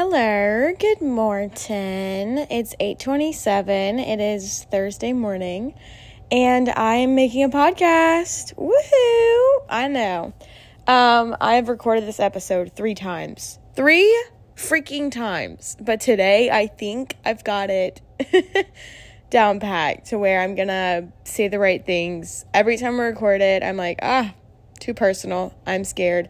Hello, good morning. It's 8:27. It is Thursday morning, and I am making a podcast. Woohoo! I know. Um, I've recorded this episode 3 times. 3 freaking times. But today I think I've got it down packed to where I'm going to say the right things. Every time I record it, I'm like, "Ah, too personal. I'm scared."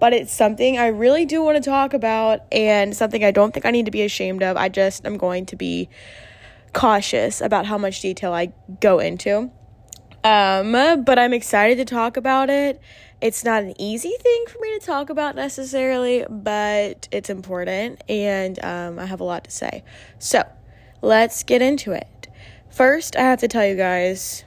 But it's something I really do want to talk about and something I don't think I need to be ashamed of. I just am going to be cautious about how much detail I go into. Um, but I'm excited to talk about it. It's not an easy thing for me to talk about necessarily, but it's important and um, I have a lot to say. So let's get into it. First, I have to tell you guys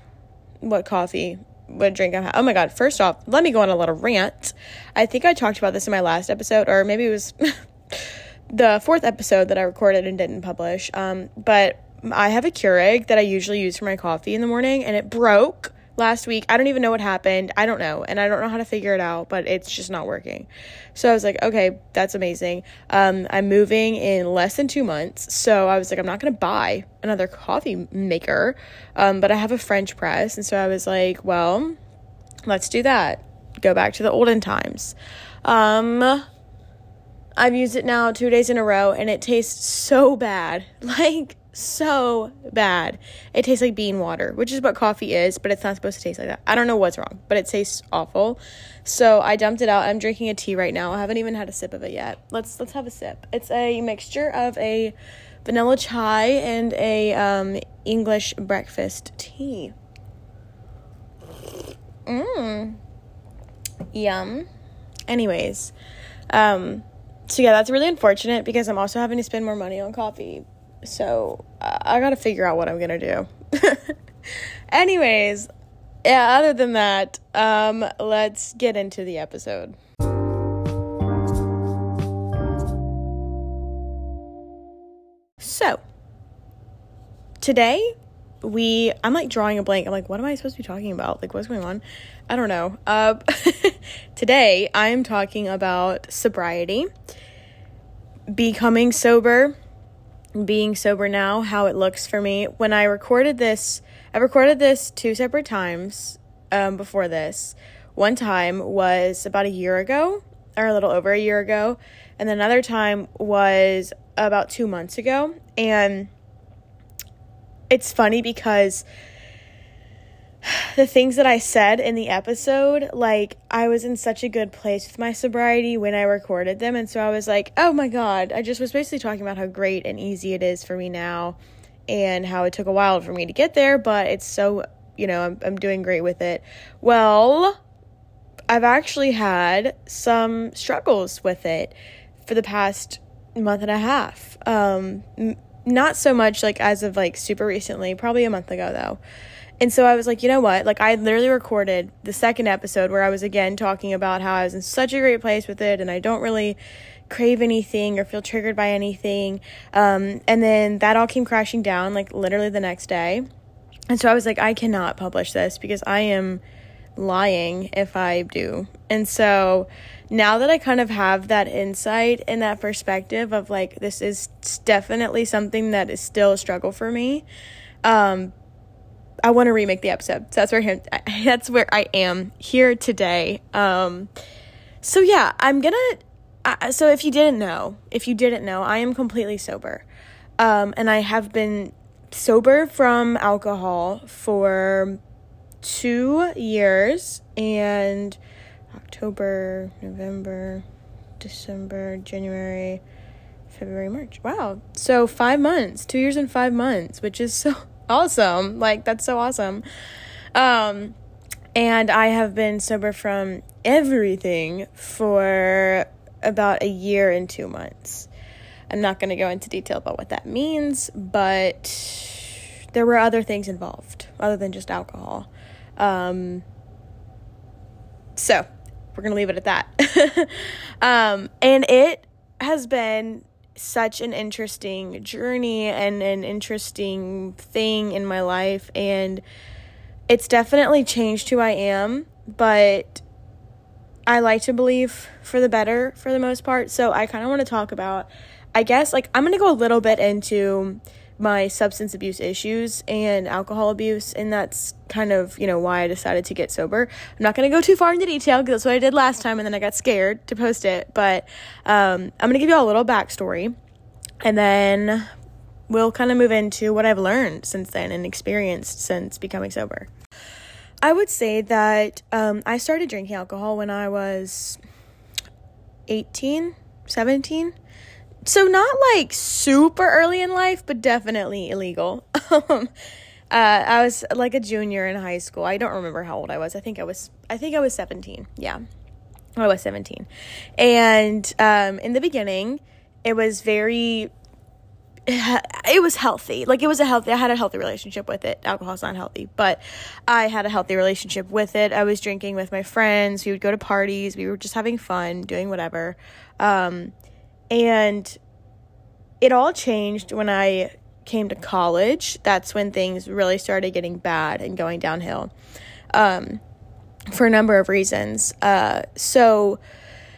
what coffee what drink I'm Oh my god, first off, let me go on a little rant. I think I talked about this in my last episode, or maybe it was the fourth episode that I recorded and didn't publish. Um, but I have a Keurig that I usually use for my coffee in the morning, and it broke last week. I don't even know what happened. I don't know. And I don't know how to figure it out, but it's just not working. So I was like, okay, that's amazing. Um, I'm moving in less than two months. So I was like, I'm not going to buy another coffee maker. Um, but I have a French press. And so I was like, well, let's do that. Go back to the olden times. Um, I've used it now two days in a row and it tastes so bad. Like, so bad. It tastes like bean water, which is what coffee is, but it's not supposed to taste like that. I don't know what's wrong, but it tastes awful. So I dumped it out. I'm drinking a tea right now. I haven't even had a sip of it yet. Let's let's have a sip. It's a mixture of a vanilla chai and a um, English breakfast tea. Mmm. Yum. Anyways, um, so yeah, that's really unfortunate because I'm also having to spend more money on coffee so I gotta figure out what I'm gonna do. Anyways, yeah, other than that, um, let's get into the episode. So, today we I'm like drawing a blank. I'm like, what am I supposed to be talking about? Like what's going on? I don't know. Uh today I'm talking about sobriety, becoming sober, being sober now, how it looks for me. When I recorded this, I recorded this two separate times um, before this. One time was about a year ago, or a little over a year ago, and another time was about two months ago. And it's funny because the things that I said in the episode, like I was in such a good place with my sobriety when I recorded them. And so I was like, oh my God. I just was basically talking about how great and easy it is for me now and how it took a while for me to get there, but it's so, you know, I'm, I'm doing great with it. Well, I've actually had some struggles with it for the past month and a half. Um, m- not so much like as of like super recently, probably a month ago though. And so I was like, you know what? Like, I literally recorded the second episode where I was again talking about how I was in such a great place with it and I don't really crave anything or feel triggered by anything. Um, and then that all came crashing down, like, literally the next day. And so I was like, I cannot publish this because I am lying if I do. And so now that I kind of have that insight and that perspective of like, this is definitely something that is still a struggle for me. Um, I want to remake the episode. So that's where I, that's where I am here today. Um, so yeah, I'm gonna. So if you didn't know, if you didn't know, I am completely sober, um, and I have been sober from alcohol for two years and October, November, December, January, February, March. Wow. So 5 months, 2 years and 5 months, which is so awesome. Like that's so awesome. Um and I have been sober from everything for about a year and 2 months. I'm not going to go into detail about what that means, but there were other things involved other than just alcohol. Um so, we're going to leave it at that. um and it has been such an interesting journey and an interesting thing in my life and it's definitely changed who I am, but I like to believe for the better for the most part. So I kind of want to talk about I guess like I'm going to go a little bit into my substance abuse issues and alcohol abuse and that's kind of you know why i decided to get sober. I'm not going to go too far into detail because that's what i did last time and then i got scared to post it but um, i'm going to give you all a little backstory and then we'll kind of move into what i've learned since then and experienced since becoming sober. I would say that um, i started drinking alcohol when i was 18 17 so not like super early in life, but definitely illegal. um, uh, I was like a junior in high school. I don't remember how old I was. I think I was. I think I was seventeen. Yeah, I was seventeen, and um, in the beginning, it was very. It was healthy. Like it was a healthy. I had a healthy relationship with it. Alcohol's not healthy, but I had a healthy relationship with it. I was drinking with my friends. We would go to parties. We were just having fun, doing whatever. Um, and it all changed when I came to college. That's when things really started getting bad and going downhill um, for a number of reasons. Uh, so,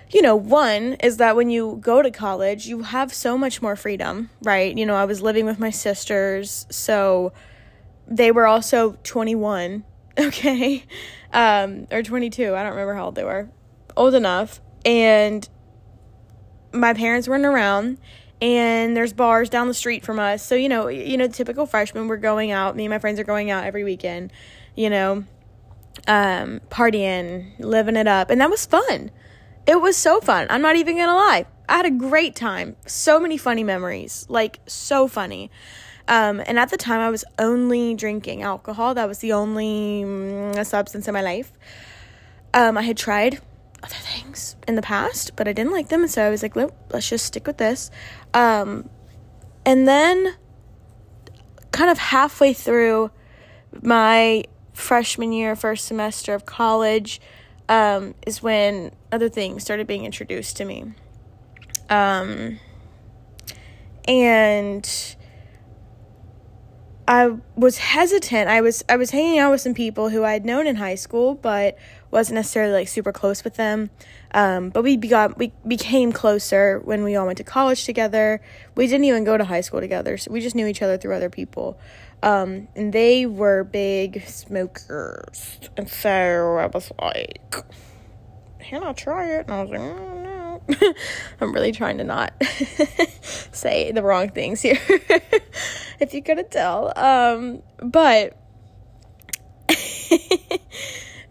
you know, one is that when you go to college, you have so much more freedom, right? You know, I was living with my sisters, so they were also 21, okay? Um, or 22. I don't remember how old they were. Old enough. And my parents weren't around and there's bars down the street from us. So, you know, you know, typical freshmen, we're going out. Me and my friends are going out every weekend, you know, um, partying, living it up. And that was fun. It was so fun. I'm not even going to lie. I had a great time. So many funny memories. Like, so funny. Um, and at the time, I was only drinking alcohol. That was the only mm, substance in my life. Um, I had tried in the past, but I didn't like them, and so I was like, let's just stick with this. Um, and then, kind of halfway through my freshman year, first semester of college, um, is when other things started being introduced to me. Um, and I was hesitant. I was I was hanging out with some people who I had known in high school, but wasn't necessarily like super close with them. Um, but we got we became closer when we all went to college together. We didn't even go to high school together, so we just knew each other through other people. Um, and they were big smokers, and so I was like, "Can I try it?" And I was like, mm, "No." I'm really trying to not say the wrong things here, if you couldn't tell. Um, but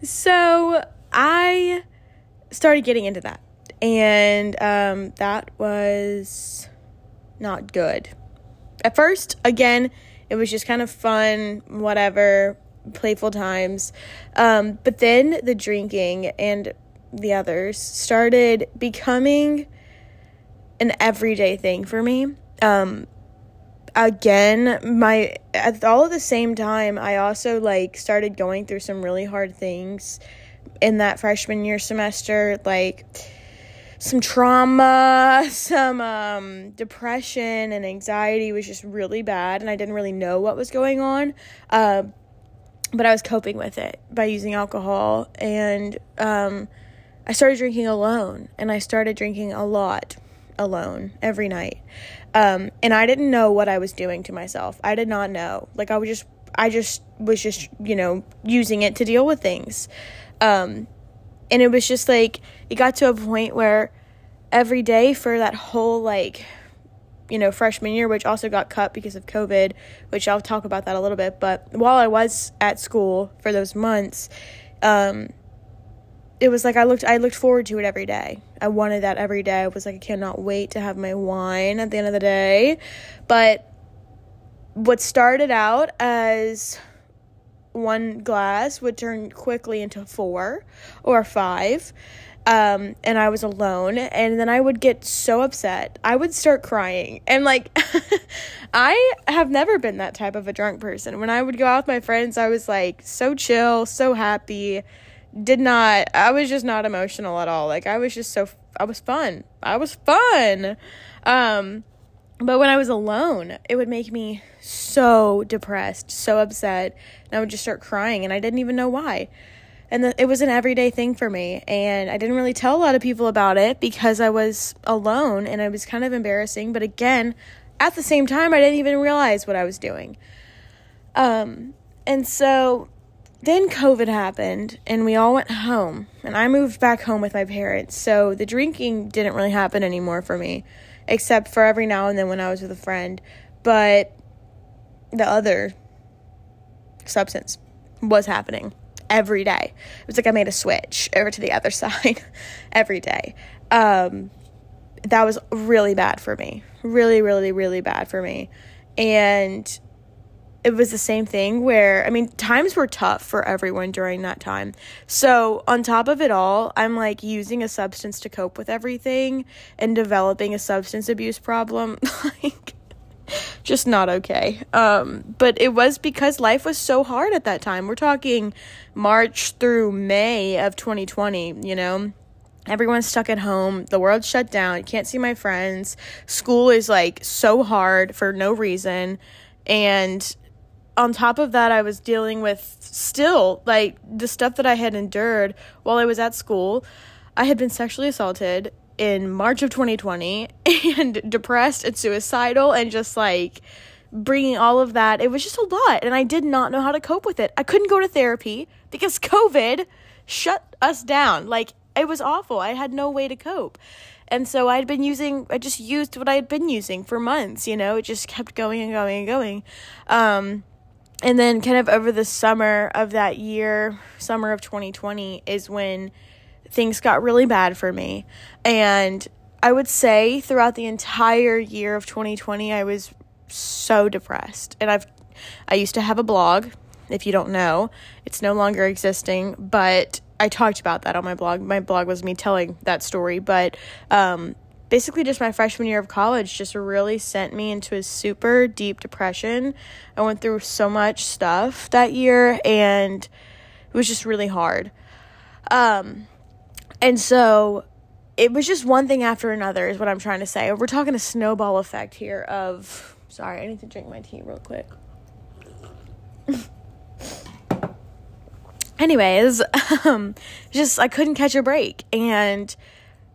so I started getting into that. And um, that was not good. At first, again, it was just kind of fun, whatever, playful times. Um, but then the drinking and the others started becoming an everyday thing for me. Um, again, my at all at the same time, I also like started going through some really hard things in that freshman year semester, like some trauma, some um, depression and anxiety was just really bad, and I didn't really know what was going on. Uh, but I was coping with it by using alcohol, and um, I started drinking alone, and I started drinking a lot alone every night. Um, and I didn't know what I was doing to myself. I did not know. Like I was just, I just was just, you know, using it to deal with things. Um, and it was just like it got to a point where every day for that whole like you know freshman year which also got cut because of covid which i'll talk about that a little bit but while i was at school for those months um, it was like I looked I looked forward to it every day. I wanted that every day. I was like I cannot wait to have my wine at the end of the day. But what started out as one glass would turn quickly into four or five. Um, and I was alone, and then I would get so upset. I would start crying. And like, I have never been that type of a drunk person. When I would go out with my friends, I was like so chill, so happy did not I was just not emotional at all. Like I was just so I was fun. I was fun. Um but when I was alone, it would make me so depressed, so upset, and I would just start crying and I didn't even know why. and the, it was an everyday thing for me and i didn't really tell a lot of people about it because i was alone and it was kind of embarrassing but again at the same time i didn't even realize what i was doing um and so then covid happened and we all went home and i moved back home with my parents so the drinking didn't really happen anymore for me except for every now and then when i was with a friend but the other substance was happening every day. It was like I made a switch over to the other side every day. Um, that was really bad for me. Really, really, really bad for me. And it was the same thing where, I mean, times were tough for everyone during that time. So, on top of it all, I'm like using a substance to cope with everything and developing a substance abuse problem. like, just not okay. Um, but it was because life was so hard at that time. We're talking March through May of 2020, you know? Everyone's stuck at home. The world's shut down. Can't see my friends. School is like so hard for no reason. And on top of that, I was dealing with still like the stuff that I had endured while I was at school. I had been sexually assaulted in March of 2020 and depressed and suicidal and just like bringing all of that. It was just a lot and I did not know how to cope with it. I couldn't go to therapy because COVID shut us down. Like it was awful. I had no way to cope. And so I'd been using, I just used what I had been using for months, you know, it just kept going and going and going. Um, and then kind of over the summer of that year, summer of 2020, is when things got really bad for me. And I would say throughout the entire year of 2020, I was so depressed. And I've, I used to have a blog. If you don't know, it's no longer existing, but I talked about that on my blog. My blog was me telling that story, but um, basically just my freshman year of college just really sent me into a super deep depression. I went through so much stuff that year and it was just really hard. Um, and so it was just one thing after another, is what I'm trying to say. We're talking a snowball effect here of. Sorry, I need to drink my tea real quick. Anyways, um, just I couldn't catch a break. And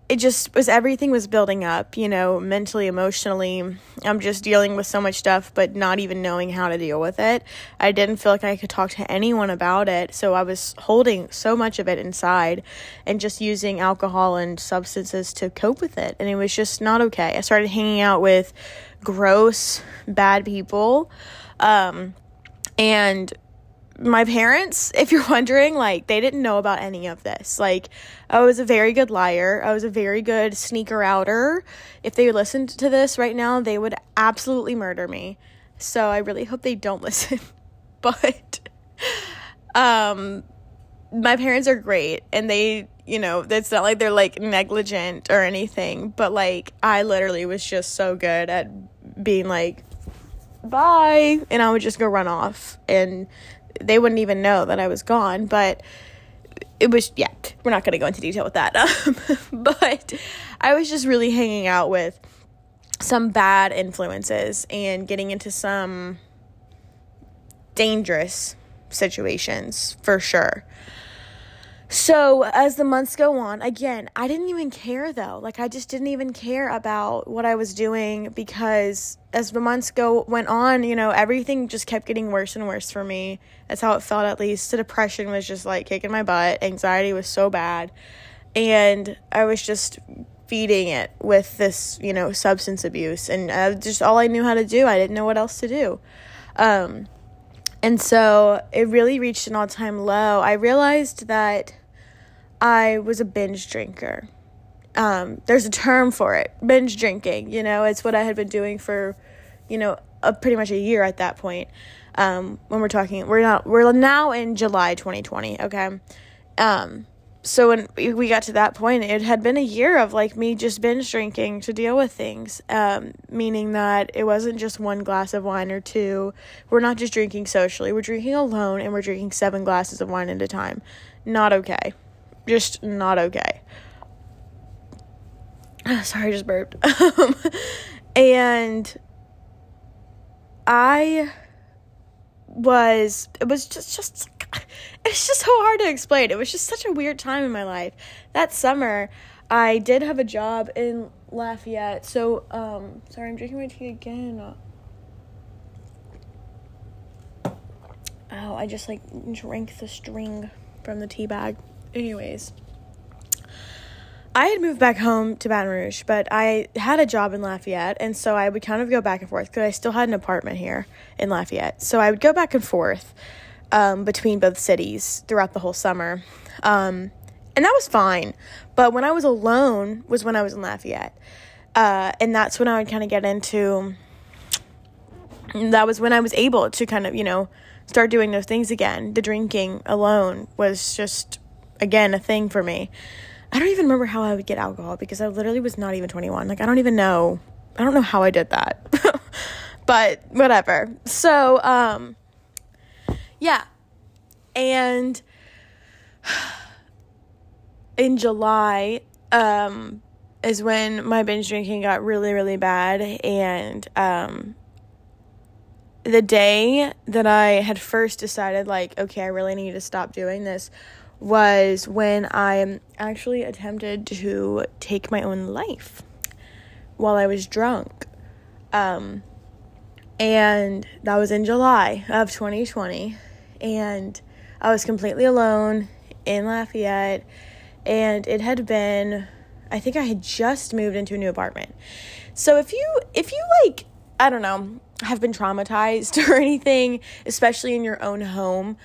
it just was everything was building up, you know, mentally, emotionally. I'm just dealing with so much stuff, but not even knowing how to deal with it. I didn't feel like I could talk to anyone about it, so I was holding so much of it inside and just using alcohol and substances to cope with it. And it was just not okay. I started hanging out with gross, bad people. Um, and my parents, if you're wondering, like they didn't know about any of this. Like I was a very good liar. I was a very good sneaker outer. If they listened to this right now, they would absolutely murder me. So I really hope they don't listen. but um my parents are great and they, you know, it's not like they're like negligent or anything, but like I literally was just so good at being like bye and I would just go run off and they wouldn't even know that I was gone, but it was yeah we're not going to go into detail with that. Um, but i was just really hanging out with some bad influences and getting into some dangerous situations for sure so, as the months go on, again, I didn't even care though. Like I just didn't even care about what I was doing because as the months go went on, you know, everything just kept getting worse and worse for me. That's how it felt at least. The depression was just like kicking my butt. Anxiety was so bad. And I was just feeding it with this, you know, substance abuse and uh, just all I knew how to do. I didn't know what else to do. Um and so it really reached an all-time low. I realized that I was a binge drinker. Um, there's a term for it, binge drinking. You know, it's what I had been doing for, you know, a, pretty much a year at that point. Um, when we're talking, we're not, we're now in July 2020. Okay. Um, so when we got to that point, it had been a year of like me just binge drinking to deal with things. Um, meaning that it wasn't just one glass of wine or two. We're not just drinking socially. We're drinking alone, and we're drinking seven glasses of wine at a time. Not okay just not okay. Sorry, I just burped. and I was it was just just it's just so hard to explain. It was just such a weird time in my life. That summer, I did have a job in Lafayette. So, um, sorry, I'm drinking my tea again. Oh, I just like drank the string from the tea bag. Anyways, I had moved back home to Baton Rouge, but I had a job in Lafayette, and so I would kind of go back and forth because I still had an apartment here in Lafayette. So I would go back and forth um, between both cities throughout the whole summer. Um, and that was fine. But when I was alone was when I was in Lafayette. Uh, and that's when I would kind of get into that was when I was able to kind of, you know, start doing those things again. The drinking alone was just again a thing for me. I don't even remember how I would get alcohol because I literally was not even 21. Like I don't even know. I don't know how I did that. but whatever. So, um yeah. And in July um is when my binge drinking got really really bad and um the day that I had first decided like okay I really need to stop doing this was when I actually attempted to take my own life while I was drunk. Um, and that was in July of 2020. And I was completely alone in Lafayette. And it had been, I think I had just moved into a new apartment. So if you, if you like, I don't know, have been traumatized or anything, especially in your own home,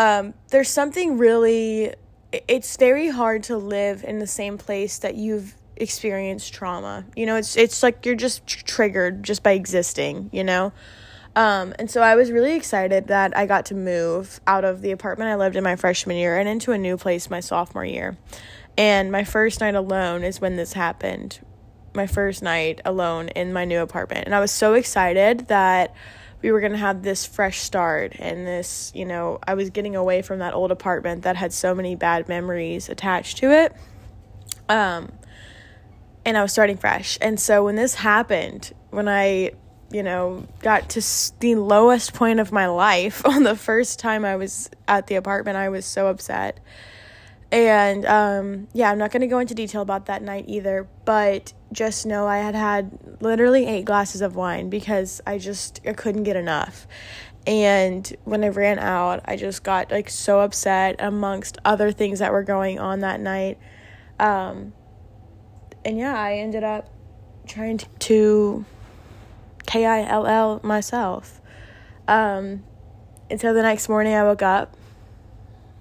um, there's something really it's very hard to live in the same place that you've experienced trauma you know it's it's like you're just tr- triggered just by existing you know um, and so I was really excited that I got to move out of the apartment I lived in my freshman year and into a new place my sophomore year. And my first night alone is when this happened. My first night alone in my new apartment. And I was so excited that we were going to have this fresh start and this, you know, I was getting away from that old apartment that had so many bad memories attached to it. Um and I was starting fresh. And so when this happened, when I, you know, got to the lowest point of my life on the first time I was at the apartment, I was so upset. And um, yeah, I'm not going to go into detail about that night either, but just know I had had literally eight glasses of wine because I just I couldn't get enough. And when I ran out, I just got like so upset amongst other things that were going on that night. Um, and yeah, I ended up trying to, K I L L myself. Um, and so the next morning I woke up,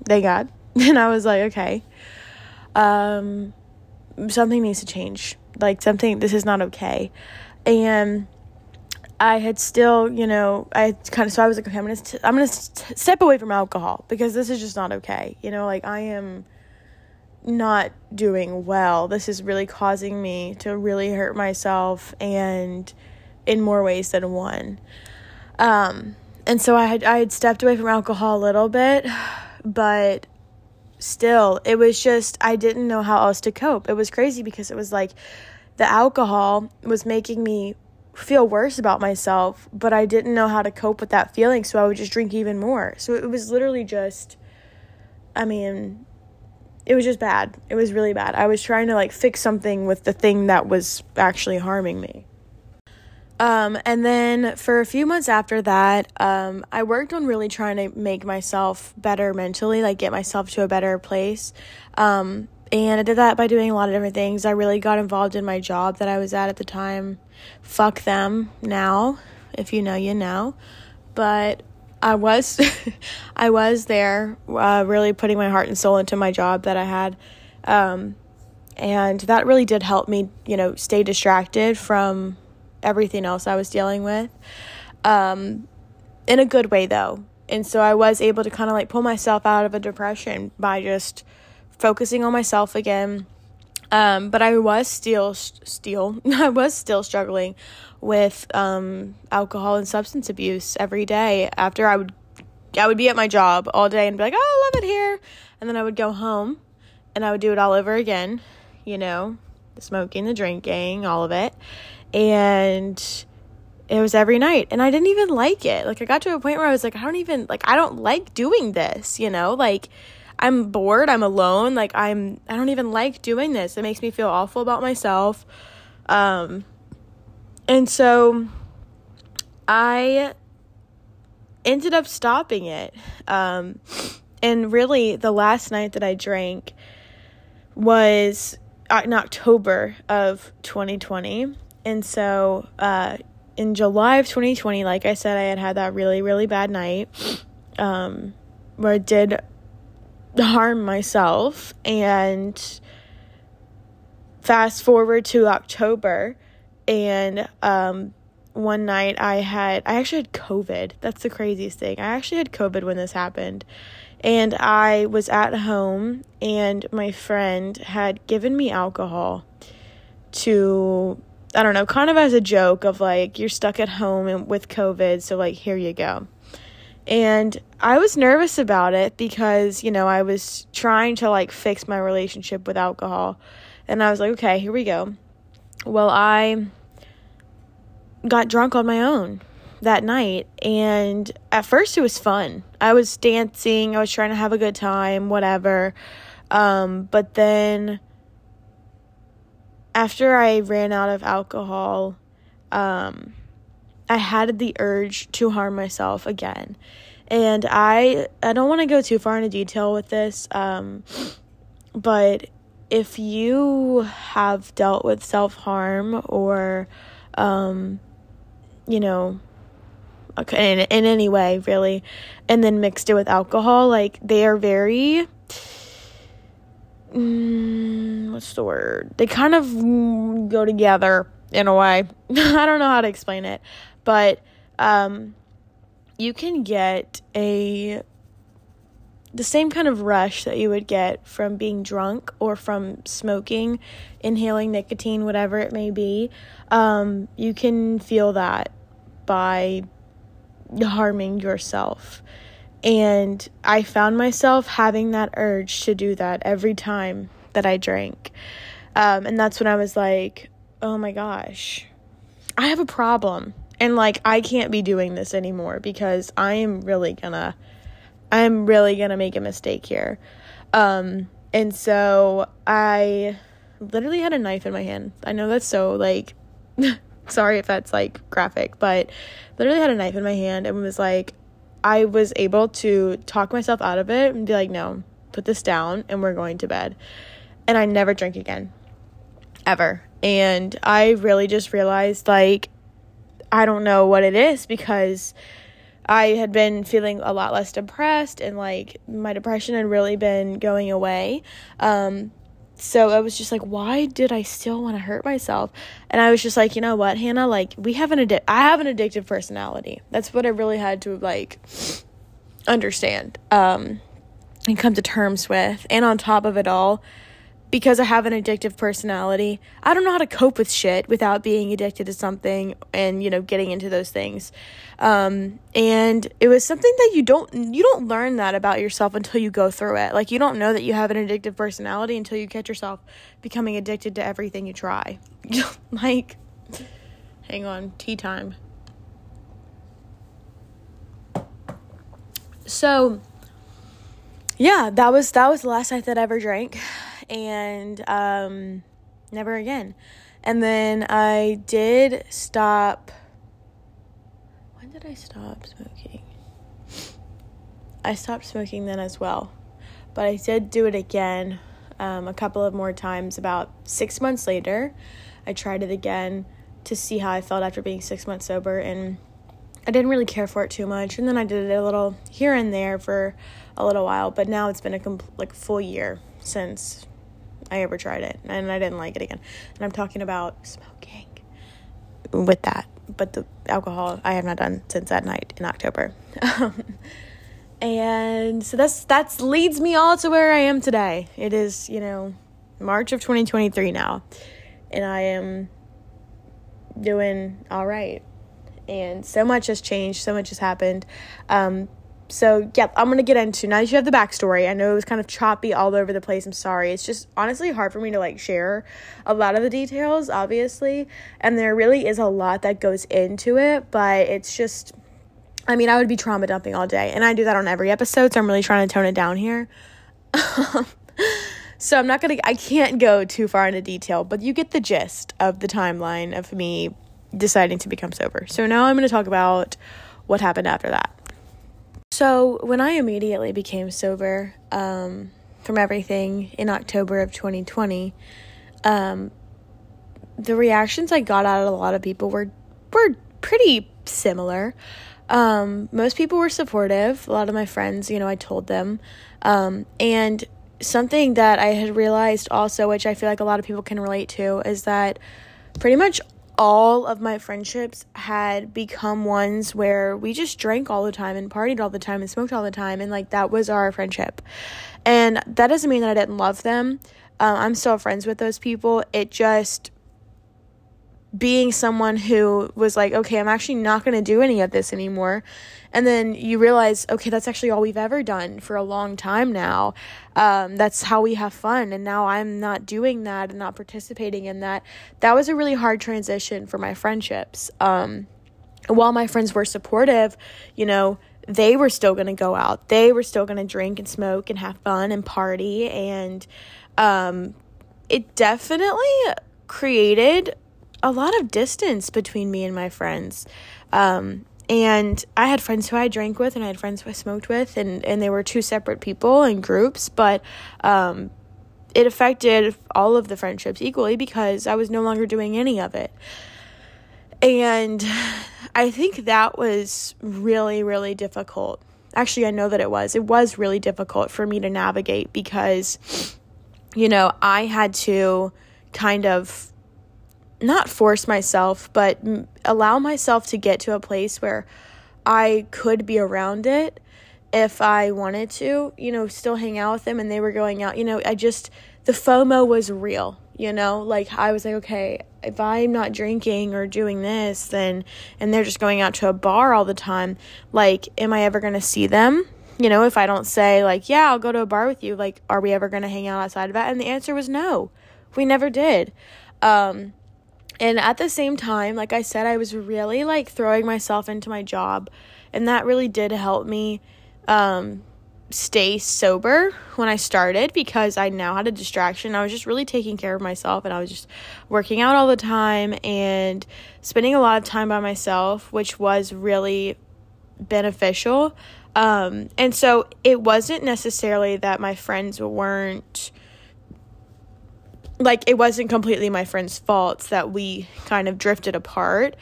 thank God, and I was like, okay, um, something needs to change. Like something, this is not okay. And I had still, you know, I kind of so I was like, okay, I'm gonna I'm gonna st- step away from alcohol because this is just not okay. You know, like I am not doing well. This is really causing me to really hurt myself and in more ways than one. Um, and so I had I had stepped away from alcohol a little bit, but still it was just I didn't know how else to cope. It was crazy because it was like the alcohol was making me feel worse about myself, but I didn't know how to cope with that feeling, so I would just drink even more. So it was literally just I mean, it was just bad. It was really bad. I was trying to like fix something with the thing that was actually harming me. Um, and then for a few months after that, um, I worked on really trying to make myself better mentally, like get myself to a better place. Um, and I did that by doing a lot of different things. I really got involved in my job that I was at at the time. Fuck them now. If you know, you know. But I was, I was there, uh, really putting my heart and soul into my job that I had. Um, and that really did help me, you know, stay distracted from everything else I was dealing with. Um, in a good way though. And so I was able to kind of like pull myself out of a depression by just focusing on myself again. Um, but I was still still I was still struggling with um, alcohol and substance abuse every day. After I would I would be at my job all day and be like, "Oh, I love it here," and then I would go home and I would do it all over again. You know, the smoking, the drinking, all of it, and it was every night and I didn't even like it. Like I got to a point where I was like I don't even like I don't like doing this, you know? Like I'm bored, I'm alone, like I'm I don't even like doing this. It makes me feel awful about myself. Um and so I ended up stopping it. Um and really the last night that I drank was in October of 2020. And so uh in July of 2020, like I said, I had had that really, really bad night um, where I did harm myself. And fast forward to October, and um, one night I had, I actually had COVID. That's the craziest thing. I actually had COVID when this happened. And I was at home, and my friend had given me alcohol to I don't know, kind of as a joke of like, you're stuck at home and with COVID, so like, here you go. And I was nervous about it because, you know, I was trying to like fix my relationship with alcohol. And I was like, okay, here we go. Well, I got drunk on my own that night. And at first it was fun. I was dancing, I was trying to have a good time, whatever. Um, but then after I ran out of alcohol, um, I had the urge to harm myself again. And I I don't want to go too far into detail with this, um, but if you have dealt with self harm or, um, you know, in, in any way really, and then mixed it with alcohol, like they are very mm, what's the word? They kind of go together in a way. I don't know how to explain it, but um, you can get a the same kind of rush that you would get from being drunk or from smoking, inhaling nicotine, whatever it may be. Um, you can feel that by harming yourself. And I found myself having that urge to do that every time that I drank. Um, and that's when I was like, oh my gosh, I have a problem. And like, I can't be doing this anymore because I am really gonna, I'm really gonna make a mistake here. Um, and so I literally had a knife in my hand. I know that's so like, sorry if that's like graphic, but literally had a knife in my hand and was like, I was able to talk myself out of it and be like, no, put this down and we're going to bed. And I never drink again. Ever. And I really just realized, like, I don't know what it is because I had been feeling a lot less depressed and like my depression had really been going away. Um, so I was just like, why did I still want to hurt myself? And I was just like, you know what, Hannah, like we have an addi- I have an addictive personality. That's what I really had to like understand um and come to terms with. And on top of it all, because I have an addictive personality, I don't know how to cope with shit without being addicted to something and you know getting into those things. Um, and it was something that you don't you don't learn that about yourself until you go through it. Like you don't know that you have an addictive personality until you catch yourself becoming addicted to everything you try. like, hang on, tea time. So, yeah, that was that was the last night that I ever drank and um, never again. And then I did stop. When did I stop smoking? I stopped smoking then as well. But I did do it again um, a couple of more times about six months later. I tried it again to see how I felt after being six months sober, and I didn't really care for it too much. And then I did it a little here and there for a little while, but now it's been a compl- like full year since I ever tried it, and I didn't like it again. And I'm talking about smoking with that, but the alcohol I have not done since that night in October. and so that's that's leads me all to where I am today. It is you know March of 2023 now, and I am doing all right. And so much has changed, so much has happened. Um, So, yep, I'm to get into now that you have the backstory. I know it was kind of choppy all over the place. I'm sorry. It's just honestly hard for me to like share a lot of the details, obviously. And there really is a lot that goes into it, but it's just, I mean, I would be trauma dumping all day. And I do that on every episode. So I'm really trying to tone it down here. so I'm not to, I can't go too far into detail, but you get the gist of the timeline of me deciding to become sober. So now I'm to talk about what happened after that. So, when I immediately became sober um, from everything in October of 2020, um, the reactions I got out of a lot of people were were pretty similar. Um, most people were supportive. A lot of my friends, you know, I told them, um, and something that I had realized also, which I feel like a lot of people can relate to, is that pretty much all of my friendships had become ones where we just drank all the time and partied all the time and smoked all the time and like that was our friendship. And that doesn't mean that i didn't love them. Um, i'm still friends with those people. It just being someone who was like, okay, I'm actually not going to do any of this anymore. And then you realize, okay, that's actually all we've ever done for a long time now. Um, that's how we have fun. And now I'm not doing that and not participating in that. That was a really hard transition for my friendships. Um, while my friends were supportive, you know, they were still going to go out. They were still going to drink and smoke and have fun and party. And um, it definitely created a lot of distance between me and my friends. Um, and I had friends who I drank with and I had friends who I smoked with and, and they were two separate people and groups, but um, it affected all of the friendships equally because I was no longer doing any of it. And I think that was really, really difficult. Actually, I know that it was. It was really difficult for me to navigate because, you know, I had to kind of not force myself, but allow myself to get to a place where I could be around it if I wanted to, you know, still hang out with them and they were going out. You know, I just, the FOMO was real, you know, like I was like, okay, if I'm not drinking or doing this, then, and they're just going out to a bar all the time, like, am I ever going to see them? You know, if I don't say, like, yeah, I'll go to a bar with you, like, are we ever going to hang out outside of that? And the answer was no. We never did. Um, and at the same time, like I said, I was really like throwing myself into my job. And that really did help me um, stay sober when I started because I now had a distraction. I was just really taking care of myself and I was just working out all the time and spending a lot of time by myself, which was really beneficial. Um, and so it wasn't necessarily that my friends weren't like it wasn't completely my friend's fault that we kind of drifted apart.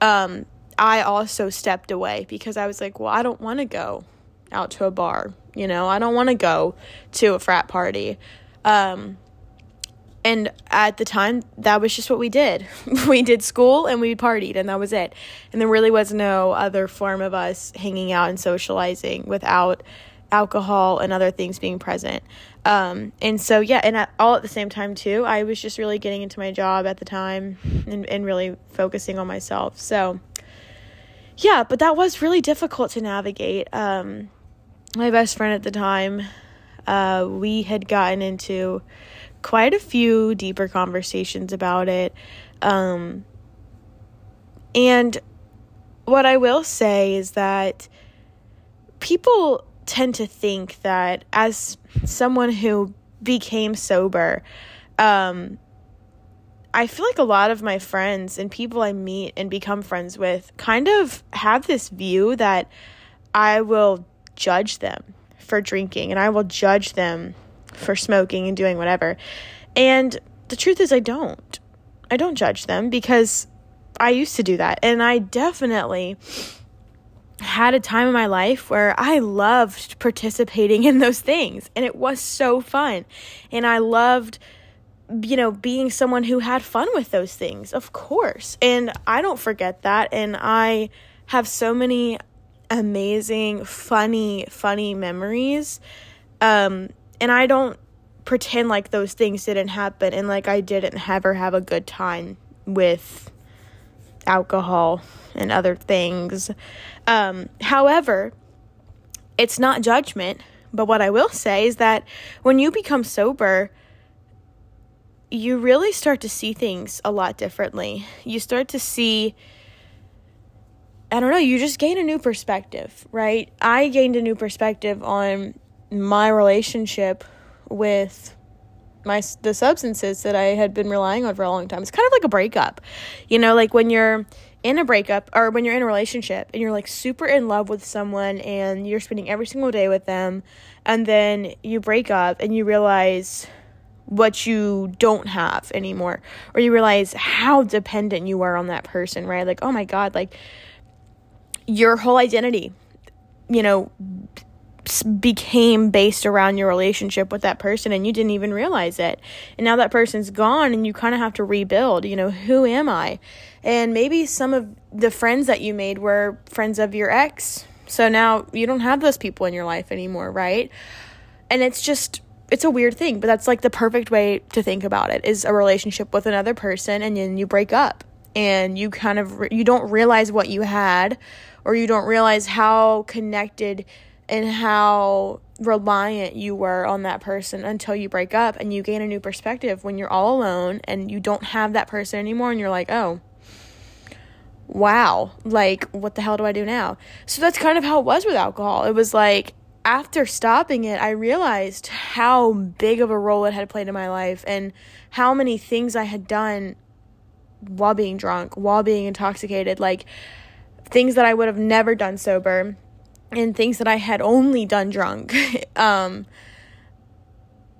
Um, I also stepped away because I was like, well, I don't want to go out to a bar. You know, I don't want to go to a frat party. Um, and at the time, that was just what we did. we did school and we partied, and that was it. And there really was no other form of us hanging out and socializing without alcohol and other things being present. Um, and so, yeah, and at, all at the same time, too, I was just really getting into my job at the time and, and really focusing on myself. So, yeah, but that was really difficult to navigate. Um, my best friend at the time, uh, we had gotten into quite a few deeper conversations about it. Um, and what I will say is that people tend to think that as someone who became sober, um, I feel like a lot of my friends and people I meet and become friends with kind of have this view that I will judge them for drinking and I will judge them for smoking and doing whatever. And the truth is, I don't. I don't judge them because I used to do that. And I definitely had a time in my life where I loved participating in those things and it was so fun. And I loved you know being someone who had fun with those things, of course. And I don't forget that and I have so many amazing funny funny memories. Um and I don't pretend like those things didn't happen and like I didn't ever have a good time with alcohol and other things. Um, however, it's not judgment, but what I will say is that when you become sober, you really start to see things a lot differently. You start to see I don't know, you just gain a new perspective, right? I gained a new perspective on my relationship with my the substances that I had been relying on for a long time. It's kind of like a breakup. You know, like when you're in a breakup or when you're in a relationship and you're like super in love with someone and you're spending every single day with them and then you break up and you realize what you don't have anymore or you realize how dependent you are on that person, right? Like, oh my god, like your whole identity, you know, became based around your relationship with that person and you didn't even realize it. And now that person's gone and you kind of have to rebuild, you know, who am I? And maybe some of the friends that you made were friends of your ex. So now you don't have those people in your life anymore, right? And it's just it's a weird thing, but that's like the perfect way to think about it is a relationship with another person and then you break up and you kind of you don't realize what you had or you don't realize how connected and how reliant you were on that person until you break up and you gain a new perspective when you're all alone and you don't have that person anymore and you're like, "Oh, wow, like what the hell do I do now?" So that's kind of how it was with alcohol. It was like after stopping it, I realized how big of a role it had played in my life and how many things I had done while being drunk, while being intoxicated, like things that I would have never done sober and things that I had only done drunk. um,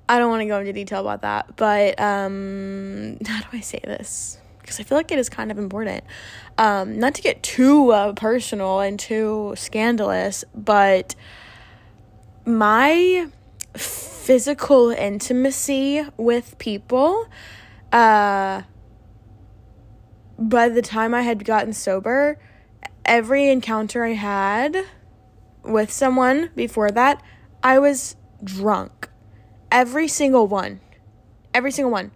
I don't want to go into detail about that, but um, how do I say this? Because I feel like it is kind of important. Um, not to get too uh, personal and too scandalous, but my physical intimacy with people, uh, by the time I had gotten sober, every encounter I had with someone before that, I was drunk. Every single one. Every single one.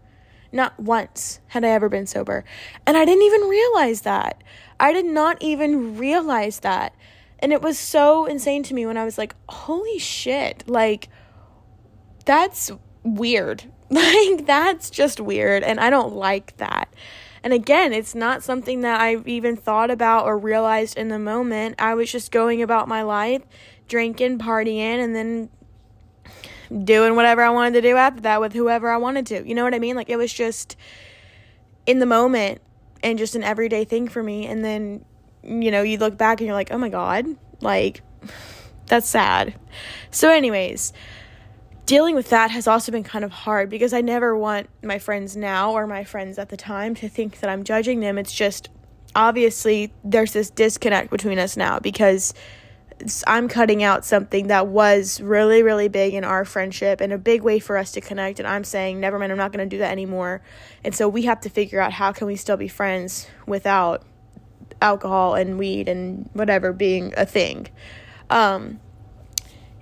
Not once had I ever been sober. And I didn't even realize that. I did not even realize that. And it was so insane to me when I was like, holy shit. Like, that's weird. Like, that's just weird. And I don't like that. And again, it's not something that I even thought about or realized in the moment. I was just going about my life, drinking, partying, and then doing whatever I wanted to do after that with whoever I wanted to. You know what I mean? Like it was just in the moment and just an everyday thing for me. And then, you know, you look back and you're like, oh my God, like that's sad. So, anyways, dealing with that has also been kind of hard because I never want my friends now or my friends at the time to think that I'm judging them. It's just obviously there's this disconnect between us now because I'm cutting out something that was really, really big in our friendship and a big way for us to connect. And I'm saying, never mind, I'm not going to do that anymore. And so we have to figure out how can we still be friends without alcohol and weed and whatever being a thing. Um,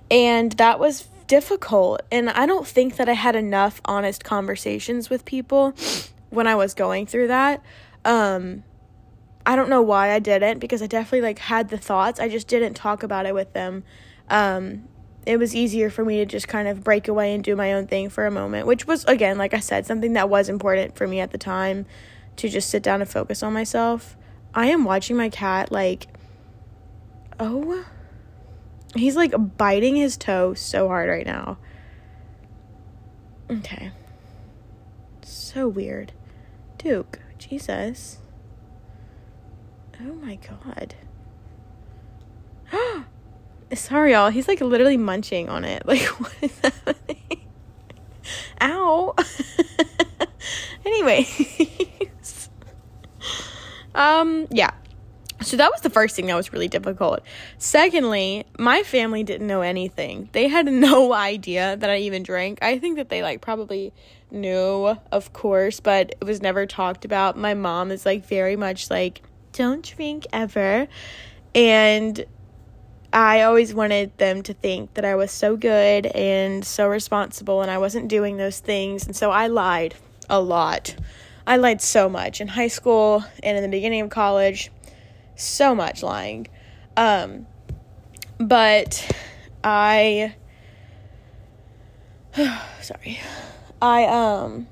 and that was difficult. And I don't think that I had enough honest conversations with people when I was going through that. Um, I don't know why I didn't because I definitely like had the thoughts. I just didn't talk about it with them. Um, it was easier for me to just kind of break away and do my own thing for a moment, which was again, like I said, something that was important for me at the time to just sit down and focus on myself. I am watching my cat like oh He's like biting his toe so hard right now. Okay. So weird. Duke, Jesus. Oh my god. Sorry, y'all. He's like literally munching on it. Like, what is happening? Ow. anyway. um, yeah. So that was the first thing that was really difficult. Secondly, my family didn't know anything. They had no idea that I even drank. I think that they like probably knew, of course, but it was never talked about. My mom is like very much like, don't drink ever. And I always wanted them to think that I was so good and so responsible and I wasn't doing those things. And so I lied a lot. I lied so much in high school and in the beginning of college so much lying. Um, but I sorry. I um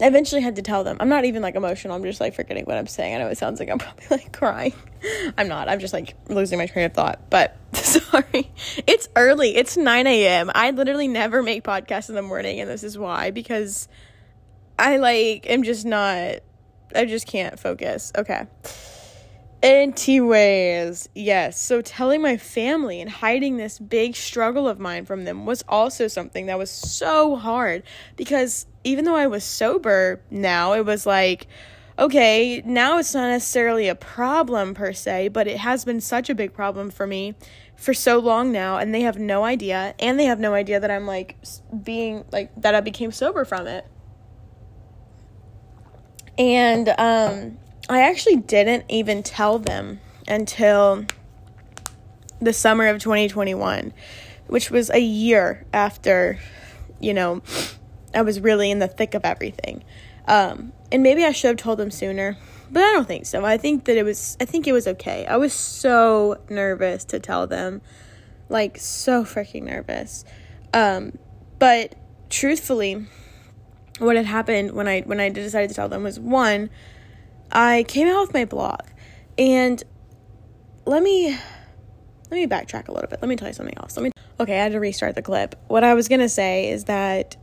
eventually had to tell them. I'm not even like emotional. I'm just like forgetting what I'm saying. I know it sounds like I'm probably like crying. I'm not. I'm just like losing my train of thought. But sorry. It's early. It's 9 a.m. I literally never make podcasts in the morning, and this is why because I like am just not. I just can't focus. Okay. Anyways, yes. So telling my family and hiding this big struggle of mine from them was also something that was so hard because even though I was sober now, it was like, okay, now it's not necessarily a problem per se, but it has been such a big problem for me for so long now, and they have no idea, and they have no idea that I'm like being like that I became sober from it. And um I actually didn't even tell them until the summer of 2021, which was a year after, you know, I was really in the thick of everything. Um, and maybe I should have told them sooner, but I don't think so. I think that it was, I think it was okay. I was so nervous to tell them, like, so freaking nervous. Um, but truthfully, what had happened when I when I decided to tell them was one, I came out with my blog. And let me let me backtrack a little bit. Let me tell you something else. Let me Okay, I had to restart the clip. What I was to say is that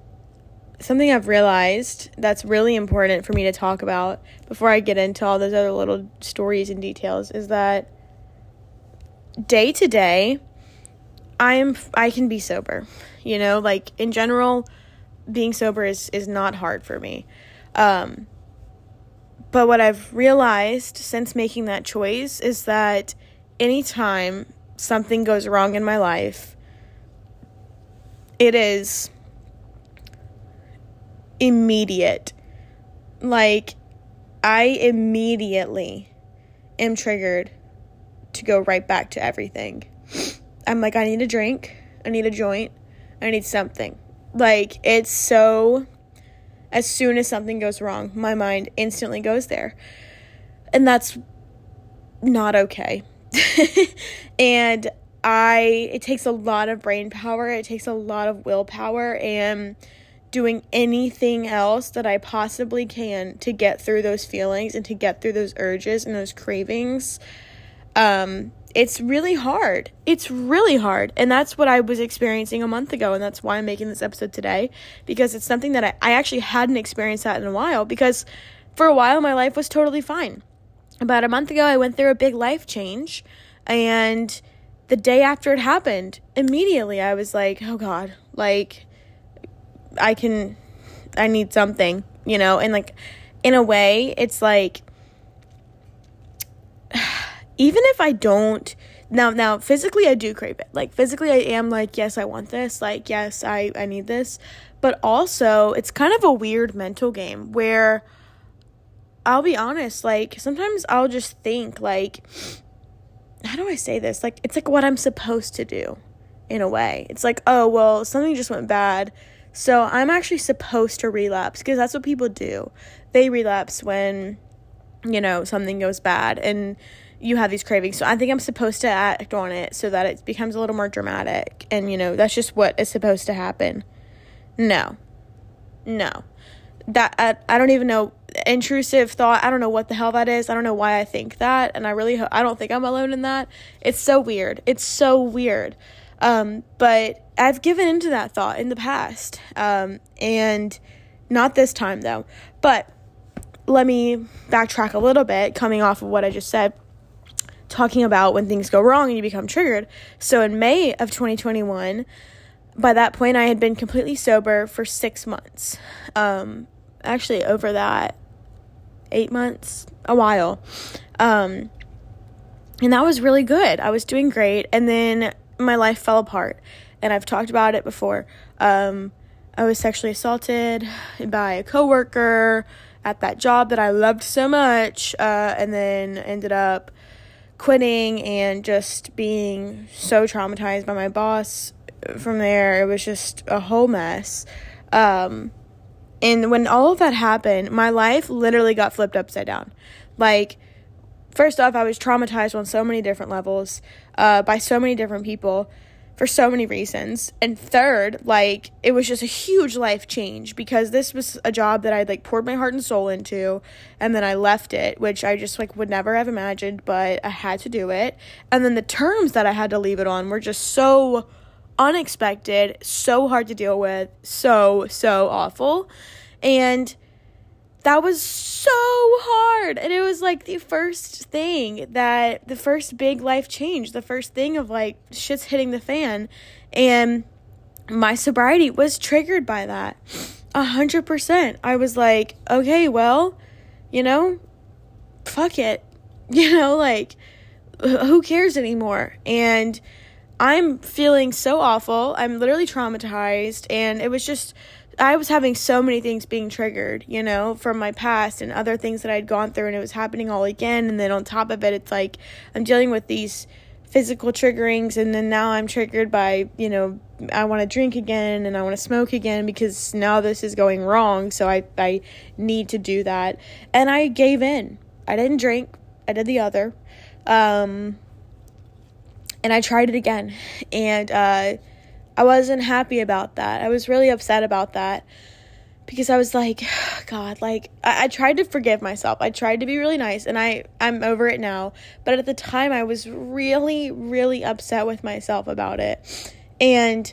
something I've realized that's really important for me to talk about before I get into all those other little stories and details is that day to day I am I can be sober. You know, like in general being sober is is not hard for me. Um but what I've realized since making that choice is that anytime something goes wrong in my life, it is immediate. Like, I immediately am triggered to go right back to everything. I'm like, I need a drink, I need a joint, I need something. Like, it's so as soon as something goes wrong, my mind instantly goes there. And that's not okay. and I it takes a lot of brain power, it takes a lot of willpower and doing anything else that I possibly can to get through those feelings and to get through those urges and those cravings. Um it's really hard. It's really hard. And that's what I was experiencing a month ago. And that's why I'm making this episode today because it's something that I, I actually hadn't experienced that in a while because for a while my life was totally fine. About a month ago, I went through a big life change. And the day after it happened, immediately I was like, oh God, like I can, I need something, you know? And like, in a way, it's like, even if I don't now now physically I do crave it. Like physically I am like yes, I want this. Like yes, I I need this. But also, it's kind of a weird mental game where I'll be honest, like sometimes I'll just think like how do I say this? Like it's like what I'm supposed to do in a way. It's like, oh, well, something just went bad. So I'm actually supposed to relapse because that's what people do. They relapse when you know, something goes bad and you have these cravings. So I think I'm supposed to act on it so that it becomes a little more dramatic. And, you know, that's just what is supposed to happen. No. No. That, I, I don't even know. Intrusive thought. I don't know what the hell that is. I don't know why I think that. And I really, ho- I don't think I'm alone in that. It's so weird. It's so weird. Um, but I've given into that thought in the past. Um, and not this time though. But let me backtrack a little bit coming off of what I just said talking about when things go wrong and you become triggered. So in May of 2021, by that point, I had been completely sober for six months. Um, actually, over that, eight months, a while. Um, and that was really good. I was doing great. And then my life fell apart. And I've talked about it before. Um, I was sexually assaulted by a coworker at that job that I loved so much, uh, and then ended up quitting and just being so traumatized by my boss from there. It was just a whole mess. Um, and when all of that happened, my life literally got flipped upside down. Like, first off, I was traumatized on so many different levels uh, by so many different people for so many reasons. And third, like it was just a huge life change because this was a job that I'd like poured my heart and soul into and then I left it, which I just like would never have imagined, but I had to do it. And then the terms that I had to leave it on were just so unexpected, so hard to deal with, so so awful. And that was so hard. And it was like the first thing that the first big life change, the first thing of like shit's hitting the fan. And my sobriety was triggered by that. A hundred percent. I was like, okay, well, you know, fuck it. You know, like, who cares anymore? And I'm feeling so awful. I'm literally traumatized. And it was just I was having so many things being triggered, you know, from my past and other things that I'd gone through, and it was happening all again. And then on top of it, it's like I'm dealing with these physical triggerings, and then now I'm triggered by, you know, I want to drink again and I want to smoke again because now this is going wrong. So I, I need to do that. And I gave in. I didn't drink, I did the other. Um, and I tried it again. And, uh, I wasn't happy about that. I was really upset about that because I was like, God, like I, I, tried to forgive myself. I tried to be really nice and I, I'm over it now. But at the time I was really, really upset with myself about it. And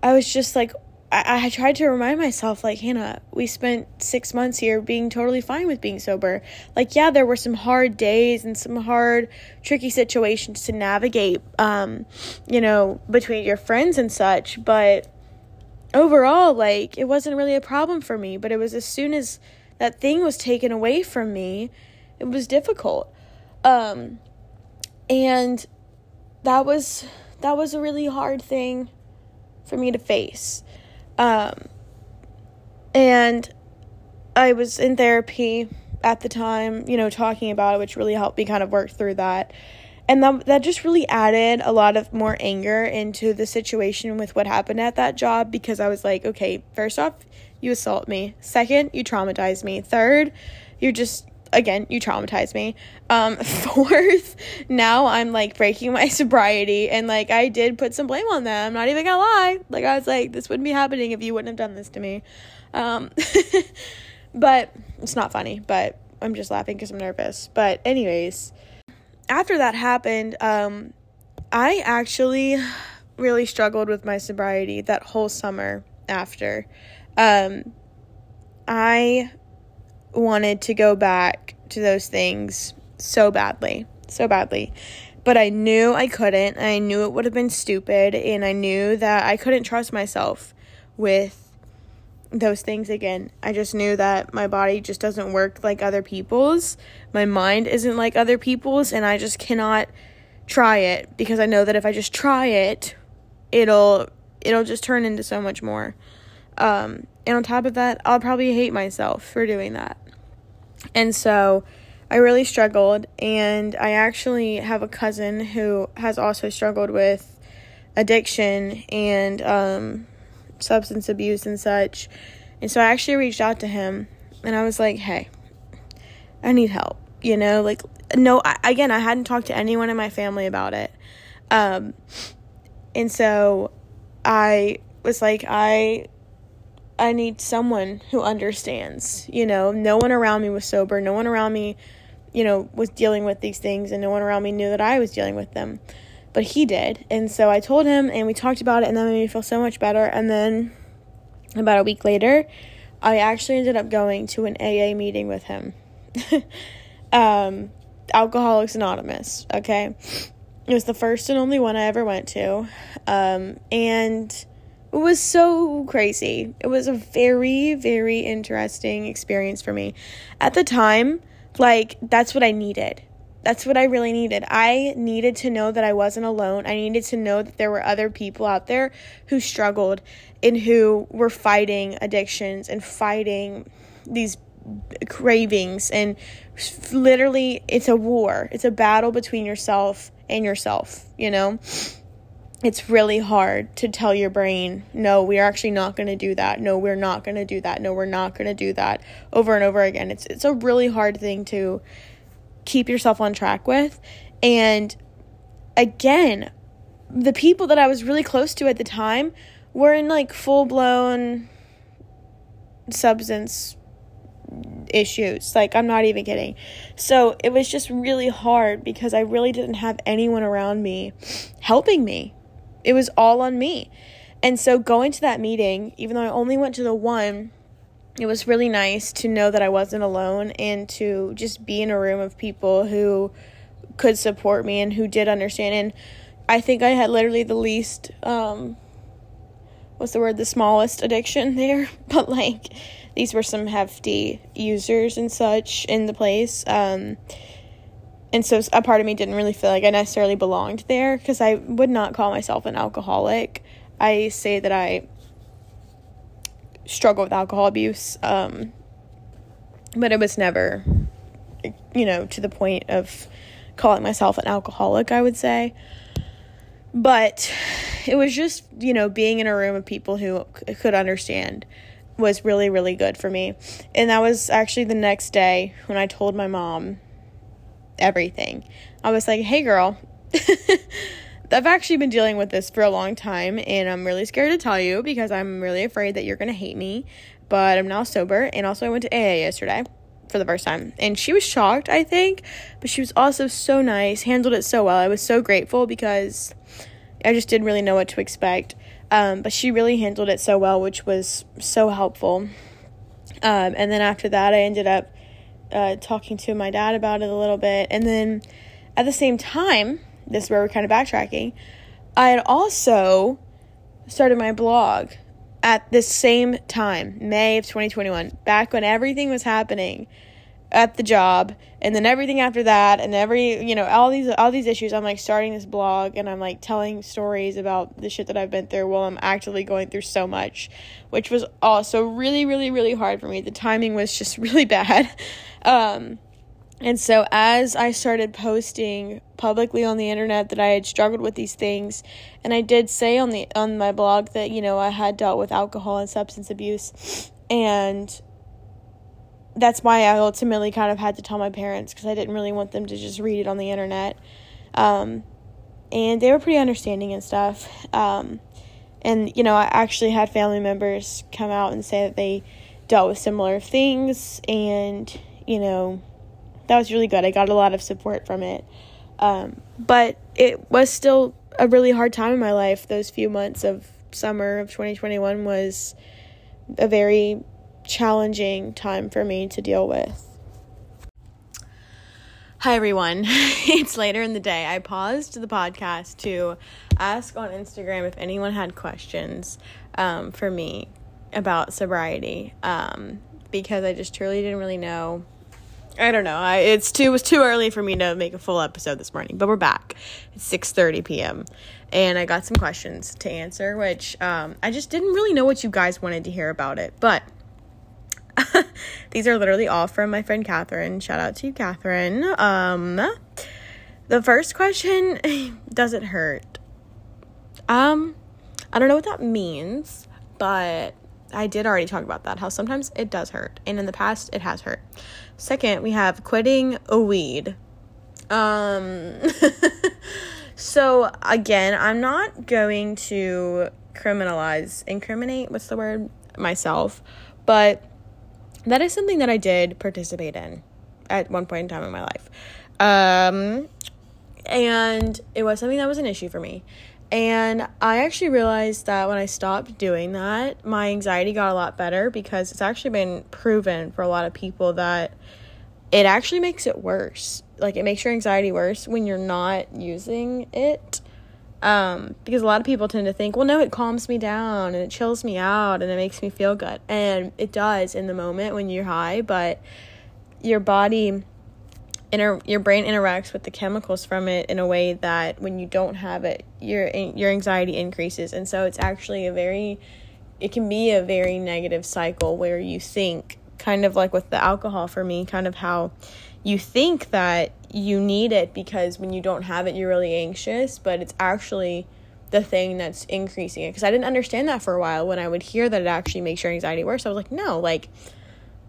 I was just like, I, I tried to remind myself, like, Hannah, we spent six months here being totally fine with being sober. Like, yeah, there were some hard days and some hard, tricky situations to navigate, um, you know, between your friends and such. But overall, like, it wasn't really a problem for me. But it was as soon as that thing was taken away from me, it was difficult. Um, and that was that was a really hard thing for me to face um, and I was in therapy at the time, you know, talking about it, which really helped me kind of work through that. And that, that just really added a lot of more anger into the situation with what happened at that job because I was like, okay, first off, you assault me. Second, you traumatize me. Third, you're just again, you traumatize me. Um, fourth, now I'm like breaking my sobriety, and like I did put some blame on them. I'm not even gonna lie. Like I was like, this wouldn't be happening if you wouldn't have done this to me. Um, but it's not funny. But I'm just laughing because I'm nervous. But anyways, after that happened, um, I actually really struggled with my sobriety that whole summer after. Um, I wanted to go back to those things so badly, so badly. But I knew I couldn't. I knew it would have been stupid. And I knew that I couldn't trust myself with those things again. I just knew that my body just doesn't work like other people's. My mind isn't like other people's. And I just cannot try it because I know that if I just try it, it'll it'll just turn into so much more. Um, and on top of that, I'll probably hate myself for doing that. And so I really struggled. And I actually have a cousin who has also struggled with addiction and um, substance abuse and such. And so I actually reached out to him and I was like, hey, I need help. You know, like, no, I, again, I hadn't talked to anyone in my family about it. Um, and so I was like, I I need someone who understands. You know, no one around me was sober. No one around me, you know, was dealing with these things, and no one around me knew that I was dealing with them. But he did. And so I told him, and we talked about it, and that made me feel so much better. And then about a week later, I actually ended up going to an AA meeting with him. um, Alcoholics Anonymous, okay? It was the first and only one I ever went to. Um, and it was so crazy. It was a very, very interesting experience for me. At the time, like, that's what I needed. That's what I really needed. I needed to know that I wasn't alone. I needed to know that there were other people out there who struggled and who were fighting addictions and fighting these cravings. And literally, it's a war, it's a battle between yourself and yourself, you know? It's really hard to tell your brain, no, we are actually not going to do that. No, we're not going to do that. No, we're not going to do that over and over again. It's it's a really hard thing to keep yourself on track with. And again, the people that I was really close to at the time were in like full blown substance issues. Like, I'm not even kidding. So it was just really hard because I really didn't have anyone around me helping me. It was all on me. And so going to that meeting, even though I only went to the one, it was really nice to know that I wasn't alone and to just be in a room of people who could support me and who did understand. And I think I had literally the least, um, what's the word, the smallest addiction there, but like these were some hefty users and such in the place. Um, and so a part of me didn't really feel like I necessarily belonged there because I would not call myself an alcoholic. I say that I struggle with alcohol abuse, um, but it was never, you know, to the point of calling myself an alcoholic, I would say. But it was just, you know, being in a room of people who c- could understand was really, really good for me. And that was actually the next day when I told my mom everything. I was like, hey, girl, I've actually been dealing with this for a long time, and I'm really scared to tell you because I'm really afraid that you're to hate me. But I'm now sober, and also I went to AA yesterday for the first time. And she was shocked, I think, but she was also so nice, handled it so well. I was so grateful because I just didn't really know what to expect. Um, but she really handled it so well, which was so helpful. Um, and then after that, I ended up uh, talking to my dad about it a little bit. And then at the same time, this is where we're kind of backtracking, I had also started my blog at the same time, May of 2021, back when everything was happening at the job and then everything after that and every you know all these all these issues i'm like starting this blog and i'm like telling stories about the shit that i've been through while i'm actively going through so much which was also really really really hard for me. The timing was just really bad. Um and so as i started posting publicly on the internet that i had struggled with these things and i did say on the on my blog that you know i had dealt with alcohol and substance abuse and that's why I ultimately kind of had to tell my parents because I didn't really want them to just read it on the internet. Um, and they were pretty understanding and stuff. Um, and, you know, I actually had family members come out and say that they dealt with similar things. And, you know, that was really good. I got a lot of support from it. Um, but it was still a really hard time in my life. Those few months of summer of 2021 was a very challenging time for me to deal with. Hi, everyone. it's later in the day. I paused the podcast to ask on Instagram if anyone had questions um, for me about sobriety um, because I just truly didn't really know. I don't know. I it's too it was too early for me to make a full episode this morning, but we're back. It's 6:30 p.m. and I got some questions to answer, which um, I just didn't really know what you guys wanted to hear about it. But These are literally all from my friend Catherine. Shout out to you, Catherine. Um, the first question does it hurt? Um, I don't know what that means, but I did already talk about that. How sometimes it does hurt, and in the past it has hurt. Second, we have quitting a weed. Um, so again, I'm not going to criminalize, incriminate. What's the word? Myself, but that is something that I did participate in at one point in time in my life. Um, and it was something that was an issue for me. And I actually realized that when I stopped doing that, my anxiety got a lot better because it's actually been proven for a lot of people that it actually makes it worse. Like, it makes your anxiety worse when you're not using it. Um, because a lot of people tend to think, well, no, it calms me down and it chills me out and it makes me feel good. And it does in the moment when you're high, but your body inter- your brain interacts with the chemicals from it in a way that when you don't have it, your your anxiety increases. And so it's actually a very it can be a very negative cycle where you think kind of like with the alcohol for me, kind of how you think that you need it because when you don't have it, you're really anxious, but it's actually the thing that's increasing it. Because I didn't understand that for a while when I would hear that it actually makes your anxiety worse. I was like, no, like,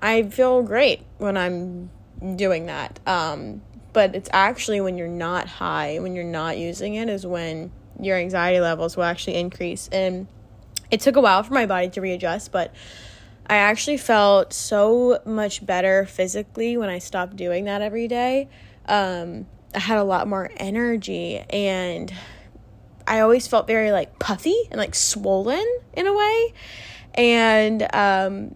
I feel great when I'm doing that. Um, but it's actually when you're not high, when you're not using it, is when your anxiety levels will actually increase. And it took a while for my body to readjust, but I actually felt so much better physically when I stopped doing that every day. Um, I had a lot more energy and I always felt very like puffy and like swollen in a way. And um,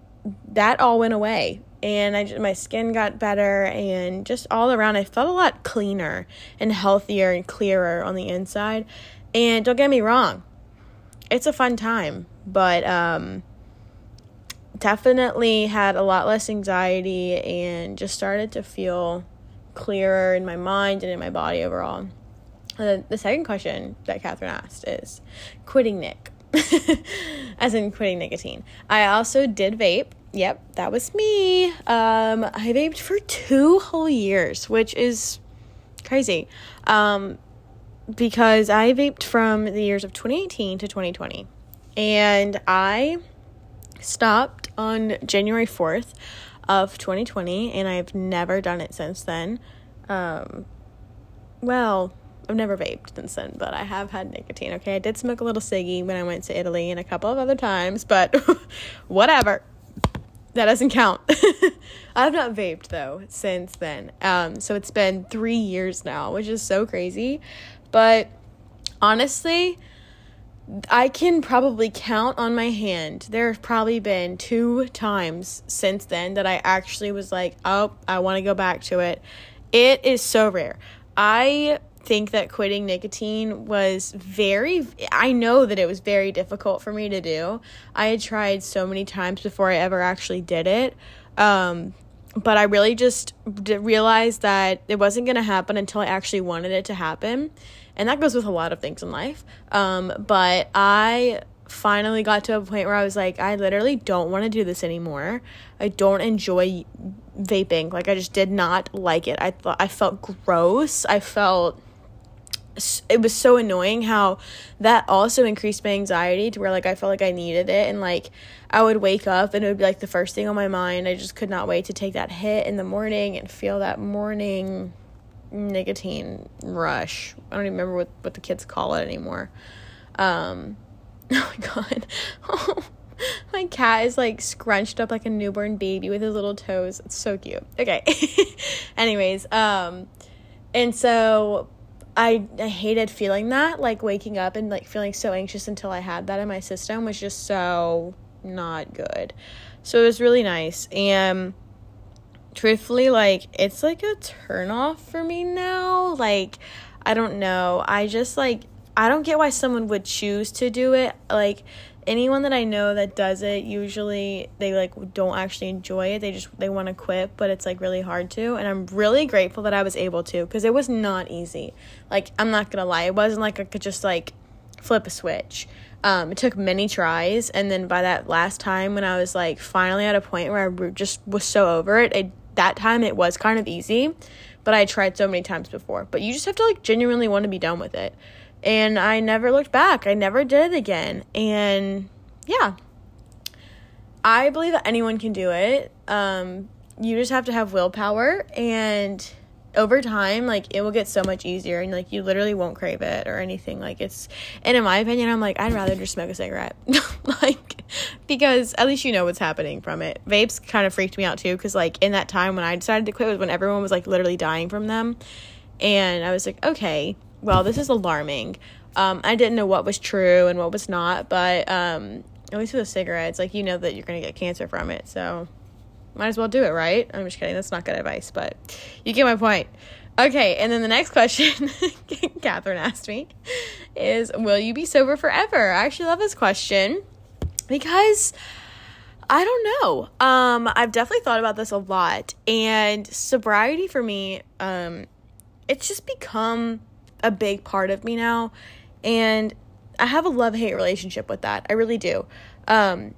that all went away. And I just, my skin got better and just all around I felt a lot cleaner and healthier and clearer on the inside. And don't get me wrong, it's a fun time, but um, definitely had a lot less anxiety and just started to feel clearer in my mind and in my body overall. And the second question that Catherine asked is quitting Nick, as in quitting nicotine. I also did vape. Yep, that was me. Um, I vaped for two whole years, which is crazy. Um, because I vaped from the years of 2018 to 2020. And I stopped on January 4th of 2020 and I've never done it since then. Um, well, I've never vaped since then, but I have had nicotine. Okay, I did smoke a little ciggy when I went to Italy and a couple of other times, but whatever. That doesn't count. I've not vaped though since then. Um, so it's been three years now, which is so crazy. But honestly, I can probably count on my hand. There have probably been two times since then that I actually was like, oh, I want to go back to it. It is so rare. I think that quitting nicotine was very, I know that it was very difficult for me to do. I had tried so many times before I ever actually did it. Um, but I really just realized that it wasn't going to happen until I actually wanted it to happen and that goes with a lot of things in life. Um, but I finally got to a point where I was like, I literally don't want to do this anymore. I don't enjoy vaping. Like I just did not like it. I thought I felt gross. I felt it was so annoying how that also increased my anxiety to where like I felt like I needed it and like I would wake up and it would be like the first thing on my mind. I just could not wait to take that hit in the morning and feel that morning nicotine rush. I don't even remember what, what the kids call it anymore. Um, oh my god. Oh, my cat is like scrunched up like a newborn baby with his little toes. It's so cute. Okay. Anyways, um, and so I I hated feeling that, like waking up and like feeling so anxious until I had that in my system was just so not good. So it was really nice. And truthfully, like, it's like a turn off for me now. Like, I don't know. I just, like, I don't get why someone would choose to do it. Like, anyone that I know that does it, usually they, like, don't actually enjoy it. They just, they want to quit, but it's, like, really hard to. And I'm really grateful that I was able to because it was not easy. Like, I'm not to lie. It wasn't like I could just, like, flip a switch. Um, it took many tries, and then by that last time, when I was like finally at a point where I just was so over it, it that time it was kind of easy, but I tried so many times before. But you just have to like genuinely want to be done with it. And I never looked back. I never did it again. And yeah. I believe that anyone can do it. Um, you just have to have willpower and over time like it will get so much easier and like you literally won't crave it or anything. Like it's and in my opinion i'm like i'd rather just smoke a cigarette. Like because at least you know what's happening from it. Vapes kind of freaked me out too because like in that time when i decided to quit was when everyone was like literally dying from them. And i was like okay well this is alarming. Um, i didn't know what was true and what was not but um, at least with a cigarette it's like you know that you're gonna get cancer from it so might as well do it, right? I'm just kidding. That's not good advice, but you get my point. Okay, and then the next question Catherine asked me is Will you be sober forever? I actually love this question because I don't know. Um, I've definitely thought about this a lot, and sobriety for me, um, it's just become a big part of me now, and I have a love hate relationship with that. I really do. Um,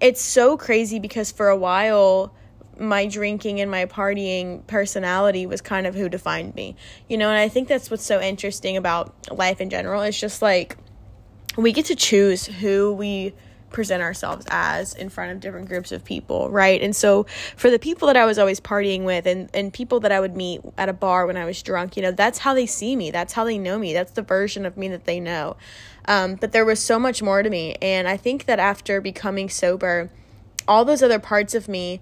it's so crazy because for a while my drinking and my partying personality was kind of who defined me. You know, and I think that's what's so interesting about life in general. It's just like we get to choose who we present ourselves as in front of different groups of people, right? And so for the people that I was always partying with and, and people that I would meet at a bar when I was drunk, you know, that's how they see me. That's how they know me. That's the version of me that they know. Um, but there was so much more to me. And I think that after becoming sober, all those other parts of me,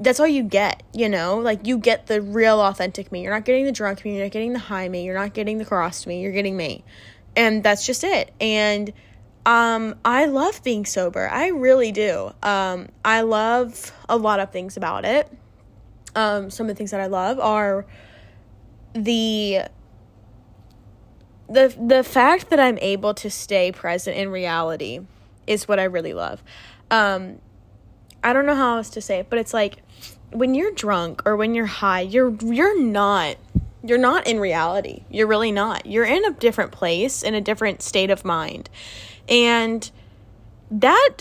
that's all you get, you know? Like you get the real authentic me. You're not getting the drunk me, you're not getting the high me, you're not getting the crossed me, you're getting me. And that's just it. And um, I love being sober. I really do. Um, I love a lot of things about it. Um, some of the things that I love are the the the fact that I'm able to stay present in reality is what I really love. Um, I don't know how else to say it, but it's like when you're drunk or when you're high, you're you're not you're not in reality. You're really not. You're in a different place, in a different state of mind. And that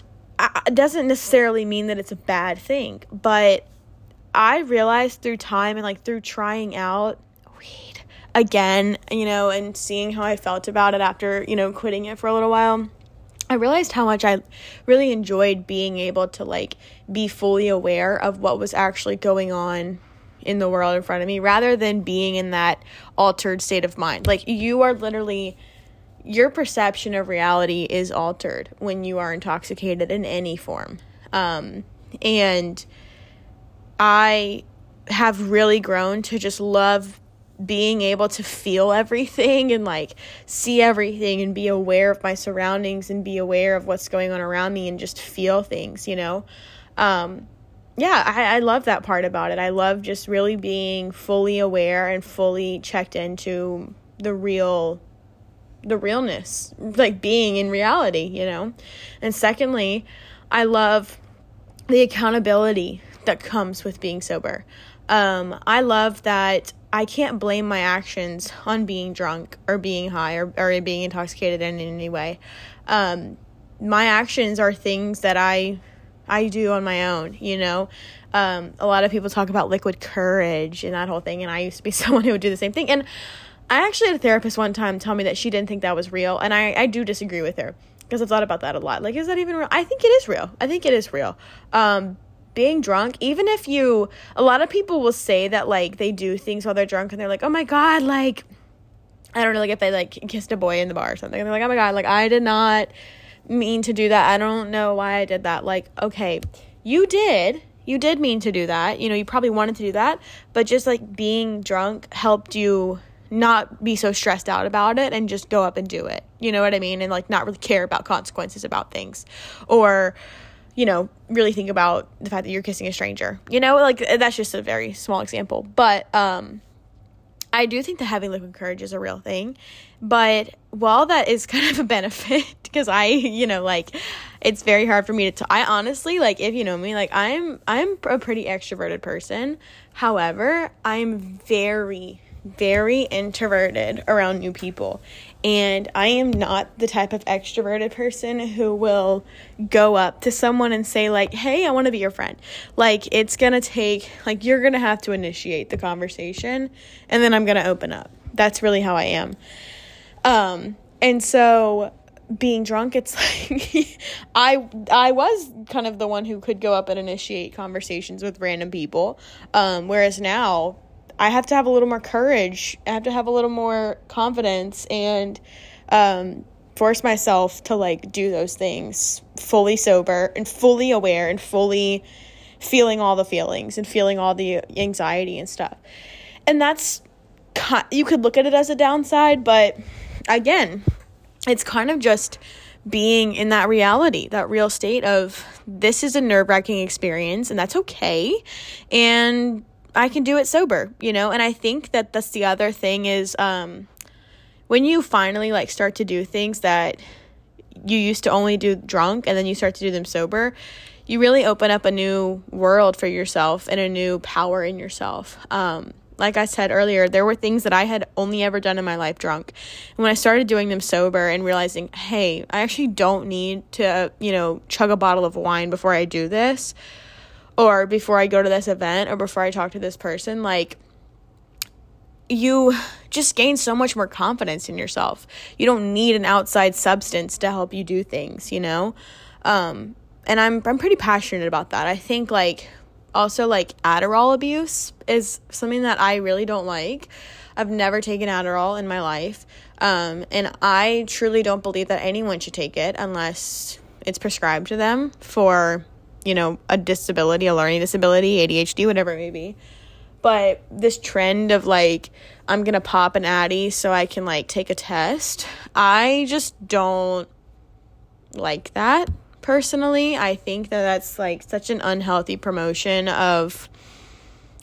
doesn't necessarily mean that it's a bad thing, but I realized through time and like through trying out again, you know, and seeing how I felt about it after, you know, quitting it for a little while. I realized how much I really enjoyed being able to like be fully aware of what was actually going on in the world in front of me rather than being in that altered state of mind. Like you are literally your perception of reality is altered when you are intoxicated in any form. Um, and I have really grown to just love being able to feel everything and like see everything and be aware of my surroundings and be aware of what's going on around me and just feel things, you know? Um, yeah, I, I love that part about it. I love just really being fully aware and fully checked into the real the realness, like being in reality, you know? And secondly, I love the accountability that comes with being sober. Um, I love that I can't blame my actions on being drunk or being high or, or being intoxicated in any way. Um, my actions are things that I I do on my own, you know. Um, a lot of people talk about liquid courage and that whole thing, and I used to be someone who would do the same thing. And I actually had a therapist one time tell me that she didn't think that was real, and I, I do disagree with her because I've thought about that a lot. Like, is that even real? I think it is real. I think it is real. Um, being drunk, even if you, a lot of people will say that like they do things while they're drunk and they're like, oh my god, like, I don't know, like if they like kissed a boy in the bar or something, and they're like, oh my god, like I did not mean to do that. I don't know why I did that. Like, okay, you did. You did mean to do that. You know, you probably wanted to do that, but just like being drunk helped you not be so stressed out about it and just go up and do it. You know what I mean? And like not really care about consequences about things. Or, you know, really think about the fact that you're kissing a stranger. You know, like that's just a very small example. But um I do think that having liquid courage is a real thing. But while that is kind of a benefit, because I, you know, like it's very hard for me to, t- I honestly, like, if you know me, like, I'm, I'm a pretty extroverted person. However, I'm very, very introverted around new people. And I am not the type of extroverted person who will go up to someone and say, like, hey, I want to be your friend. Like, it's going to take, like, you're going to have to initiate the conversation and then I'm going to open up. That's really how I am. Um, and so being drunk it's like i i was kind of the one who could go up and initiate conversations with random people um, whereas now I have to have a little more courage. I have to have a little more confidence and um, force myself to like do those things fully sober and fully aware and fully feeling all the feelings and feeling all the anxiety and stuff. And that's you could look at it as a downside, but again, it's kind of just being in that reality, that real state of this is a nerve wracking experience and that's okay. And I can do it sober, you know? And I think that that's the other thing is um when you finally like start to do things that you used to only do drunk and then you start to do them sober, you really open up a new world for yourself and a new power in yourself. Um like I said earlier, there were things that I had only ever done in my life drunk. And when I started doing them sober and realizing, hey, I actually don't need to, you know, chug a bottle of wine before I do this, or before I go to this event or before I talk to this person, like you just gain so much more confidence in yourself. You don't need an outside substance to help you do things, you know? Um, and I'm I'm pretty passionate about that. I think like also like Adderall abuse is something that I really don't like. I've never taken Adderall in my life. Um, and I truly don't believe that anyone should take it unless it's prescribed to them for, you know, a disability, a learning disability, ADHD, whatever it may be. But this trend of like, I'm gonna pop an Addy so I can like take a test, I just don't like that personally. I think that that's like such an unhealthy promotion of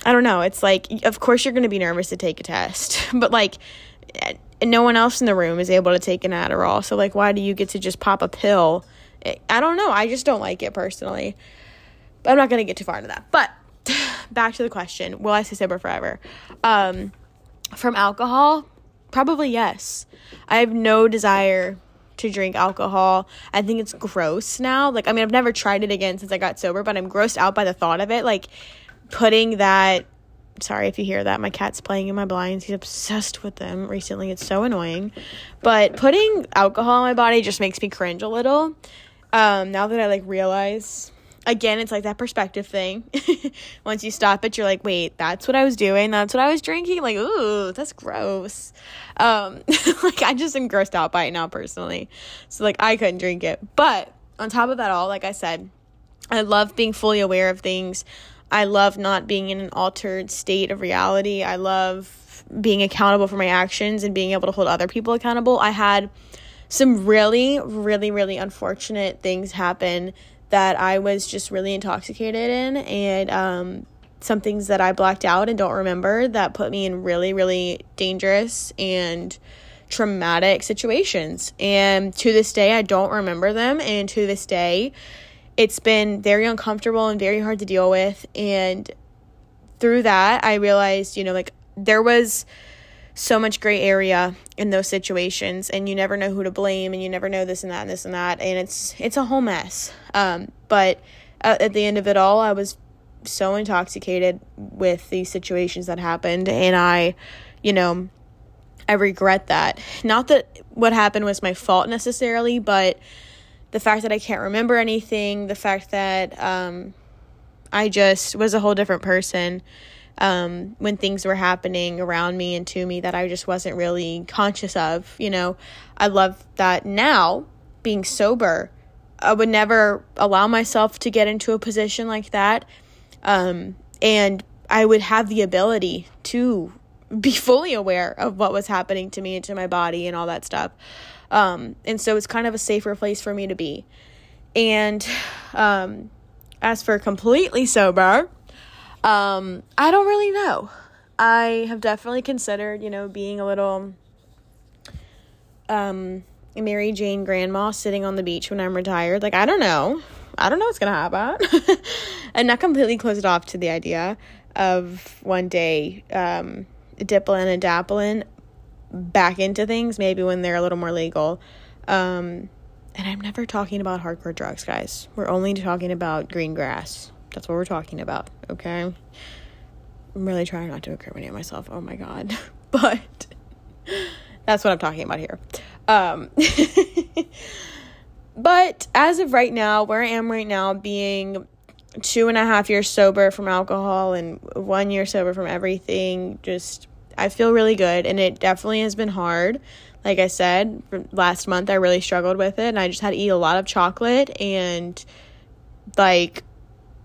I don't know. It's like of course you're to be nervous to take a test, but like eh, no one else in the room is able to take an Adderall. So like why do you get to just pop a pill? I don't know. I just don't like it personally. But I'm not going to get too far into that. But back to the question, will I stay sober forever? Um from alcohol? Probably yes. I have no desire to drink alcohol. I think it's gross now. Like, I mean, I've never tried it again since I got sober, but I'm grossed out by the thought of it. Like, putting that. Sorry if you hear that. My cat's playing in my blinds. He's obsessed with them recently. It's so annoying. But putting alcohol in my body just makes me cringe a little. Um, now that I like realize again, it's like that perspective thing. Once you stop it, you're like, wait, that's what I was doing. That's what I was drinking. Like, ooh, that's gross. Um, like I just am grossed out by it now personally. So like I couldn't drink it. But on top of that all, like I said, I love being fully aware of things. I love not being in an altered state of reality. I love being accountable for my actions and being able to hold other people accountable. I had some really, really, really unfortunate things happen that I was just really intoxicated in, and um, some things that I blacked out and don't remember that put me in really, really dangerous and traumatic situations. And to this day, I don't remember them. And to this day, it's been very uncomfortable and very hard to deal with. And through that, I realized, you know, like there was so much gray area in those situations and you never know who to blame and you never know this and that and this and that and it's it's a whole mess. Um, but at, at the end of it all i was so intoxicated with these situations that happened and i you know i regret that. Not that what happened was my fault necessarily but the fact that i can't remember anything the fact that um, i just was a whole different person um, when things were happening around me and to me that I just wasn't really conscious of. You know, I love that now, being sober, I would never allow myself to get into a position like that. Um, and I would have the ability to be fully aware of what was happening to me and to my body and all that stuff. Um, and so it's kind of a safer place for me to be. And um, as for completely sober, um, I don't really know. I have definitely considered, you know, being a little um Mary Jane grandma sitting on the beach when I'm retired. Like I don't know. I don't know what's gonna happen. I'm not completely closed off to the idea of one day um dippling and dappling back into things, maybe when they're a little more legal. Um and I'm never talking about hardcore drugs, guys. We're only talking about green grass. That's what we're talking about, okay? I'm really trying not to incriminate myself. Oh my god. But that's what I'm talking about here. Um But as of right now, where I am right now, being two and a half years sober from alcohol and one year sober from everything, just I feel really good. And it definitely has been hard. Like I said, last month I really struggled with it and I just had to eat a lot of chocolate and like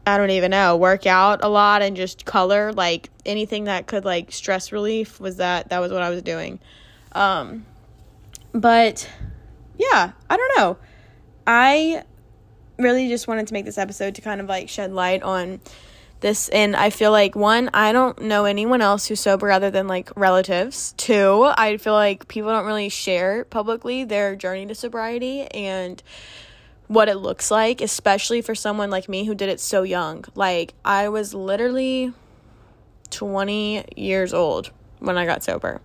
I don't even know, work out a lot and just color like anything that could like stress relief was that that was what I was doing. Um but yeah, I don't know. I really just wanted to make this episode to kind of like shed light on this and I feel like one, I don't know anyone else who's sober other than like relatives. Two, I feel like people don't really share publicly their journey to sobriety and what it looks like, especially for someone like me who did it so young. Like, I was literally 20 years old when I got sober.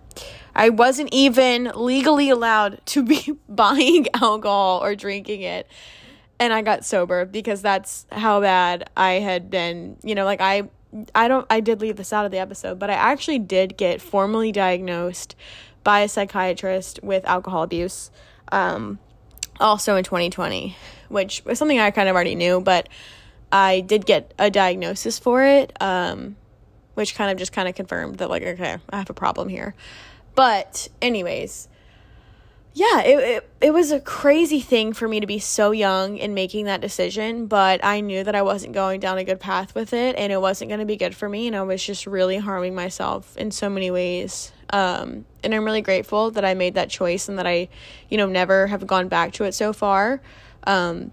I wasn't even legally allowed to be buying alcohol or drinking it. And I got sober because that's how bad I had been. You know, like I I don't I did leave this out of the episode, but I actually did get formally diagnosed by a psychiatrist with alcohol abuse. Um also in 2020, which was something I kind of already knew, but I did get a diagnosis for it, um, which kind of just kind of confirmed that, like, okay, I have a problem here. But, anyways, yeah, it, it, it was a crazy thing for me to be so young in making that decision, but I knew that I wasn't going down a good path with it and it wasn't going to be good for me. And I was just really harming myself in so many ways. Um, and I'm really grateful that I made that choice and that I, you know, never have gone back to it so far. Um,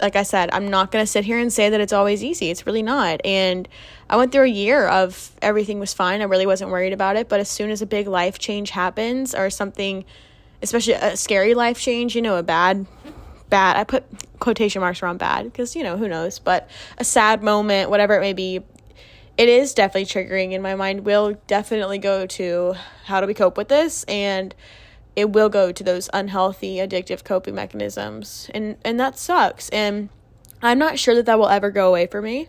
like I said, I'm not going to sit here and say that it's always easy. It's really not. And I went through a year of everything was fine. I really wasn't worried about it. But as soon as a big life change happens or something, especially a scary life change, you know, a bad, bad, I put quotation marks around bad because, you know, who knows, but a sad moment, whatever it may be, it is definitely triggering and my mind will definitely go to how do we cope with this and it will go to those unhealthy addictive coping mechanisms and and that sucks and i'm not sure that that will ever go away for me.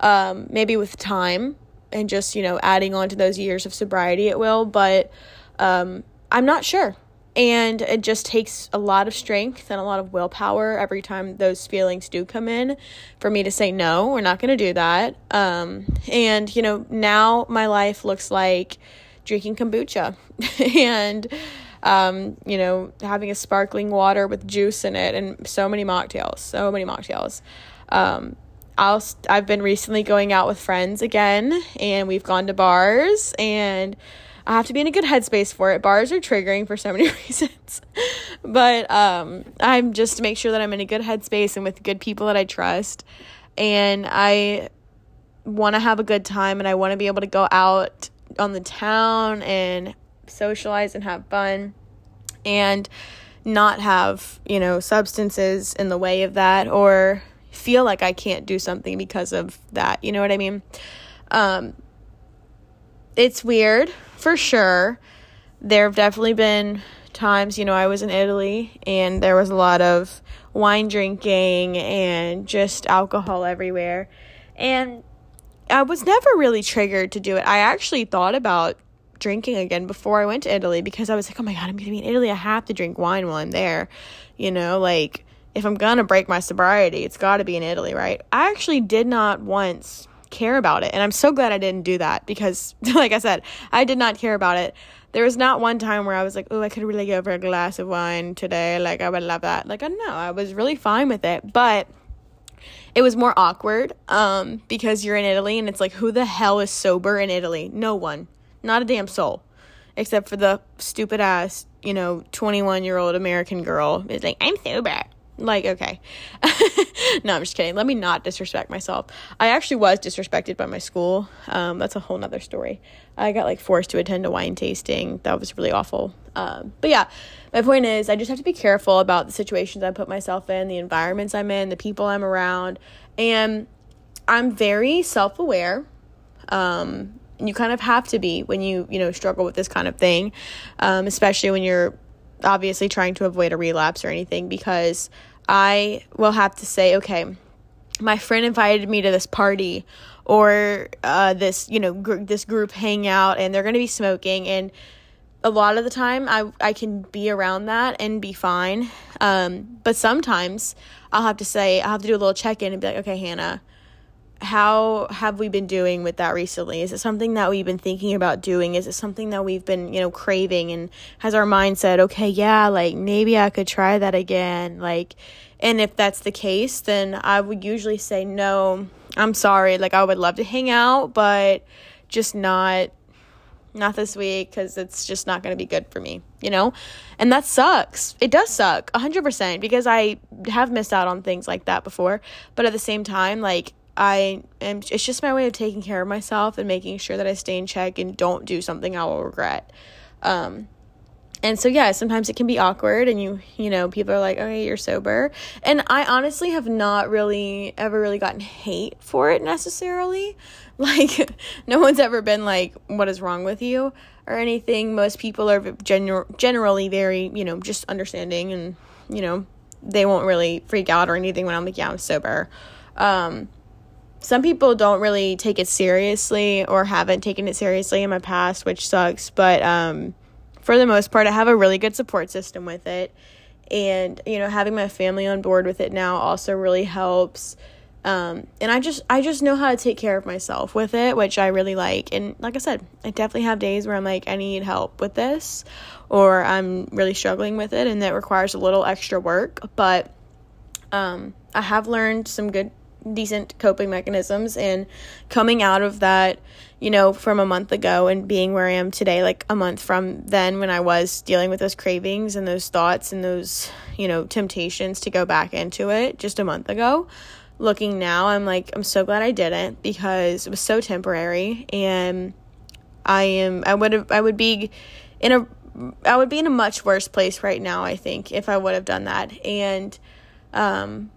Um, maybe with time and just you know adding on to those years of sobriety it will but um, i'm not sure. And it just takes a lot of strength and a lot of willpower every time those feelings do come in for me to say, no, we're not going to do that. Um, and, you know, now my life looks like drinking kombucha. And, um, you know, having a sparkling water with juice in it and so many mocktails, so many mocktails. Um, I'll, I've been recently going out with friends again and we've gone to bars and, I have to be in a good headspace for it. Bars are triggering for so many reasons. but um, I'm just to make sure that I'm in a good headspace and with good people that I trust. And I want to have a good time and I want to be able to go out on the town and socialize and have fun and not have, you know, substances in the way of that or feel like I can't do something because of that. You know what I mean? Um, it's weird for sure. There have definitely been times, you know, I was in Italy and there was a lot of wine drinking and just alcohol everywhere. And I was never really triggered to do it. I actually thought about drinking again before I went to Italy because I was like, oh my God, I'm going to be in Italy. I have to drink wine while I'm there. You know, like if I'm going to break my sobriety, it's got to be in Italy, right? I actually did not once care about it. And I'm so glad I didn't do that because, like I said, I did not care about it. There was not one time where I was like, oh, I could really go for a glass of wine today. Like, I would love that. Like, I know, I was really fine with it. But it was more awkward um, because you're in Italy and it's like, who the hell is sober in Italy? No one. Not a damn soul. Except for the stupid ass, you know, 21 year old American girl. It's like, I'm sober. Like, okay. no, I'm just kidding. Let me not disrespect myself. I actually was disrespected by my school. Um, that's a whole nother story. I got like forced to attend a wine tasting. That was really awful. Um, but yeah, my point is, I just have to be careful about the situations I put myself in, the environments I'm in, the people I'm around. And I'm very self aware. Um, you kind of have to be when you, you know, struggle with this kind of thing, um, especially when you're obviously trying to avoid a relapse or anything because I will have to say, okay, my friend invited me to this party or uh, this, you know, gr- this group hangout and they're going to be smoking and a lot of the time I, I can be around that and be fine. Um, but sometimes I'll have to say, I'll have to do a little check in and be like, okay, Hannah, how have we been doing with that recently? Is it something that we've been thinking about doing? Is it something that we've been, you know, craving? And has our mind said, okay, yeah, like maybe I could try that again? Like, and if that's the case, then I would usually say, no, I'm sorry. Like, I would love to hang out, but just not not this week because it's just not going to be good for me, you know? And that sucks. It does suck 100% because I have missed out on things like that before. But at the same time, like, I am it's just my way of taking care of myself and making sure that I stay in check and don't do something I will regret. Um and so yeah, sometimes it can be awkward and you you know, people are like, "Okay, you're sober." And I honestly have not really ever really gotten hate for it necessarily. Like no one's ever been like, "What is wrong with you?" or anything. Most people are general generally very, you know, just understanding and, you know, they won't really freak out or anything when I'm like, "Yeah, I'm sober." Um some people don't really take it seriously or haven't taken it seriously in my past, which sucks. But um, for the most part, I have a really good support system with it. and you know having my family on board with it now also really helps um, and i just i just know how to take care of myself with it which i really like and like i said i definitely have days where i'm like i need help with this or i'm really struggling with it and that requires a little extra work but um, i have learned some good decent coping mechanisms and coming out of that you know from a month ago and being where i am today like a month from then when i was dealing with those cravings and those thoughts and those you know temptations to go back into it just a month ago looking now i'm like i'm so glad i didn't because it was so temporary and i am i would have i would be in a i would be in a much worse place right now i think if i would have done that. And um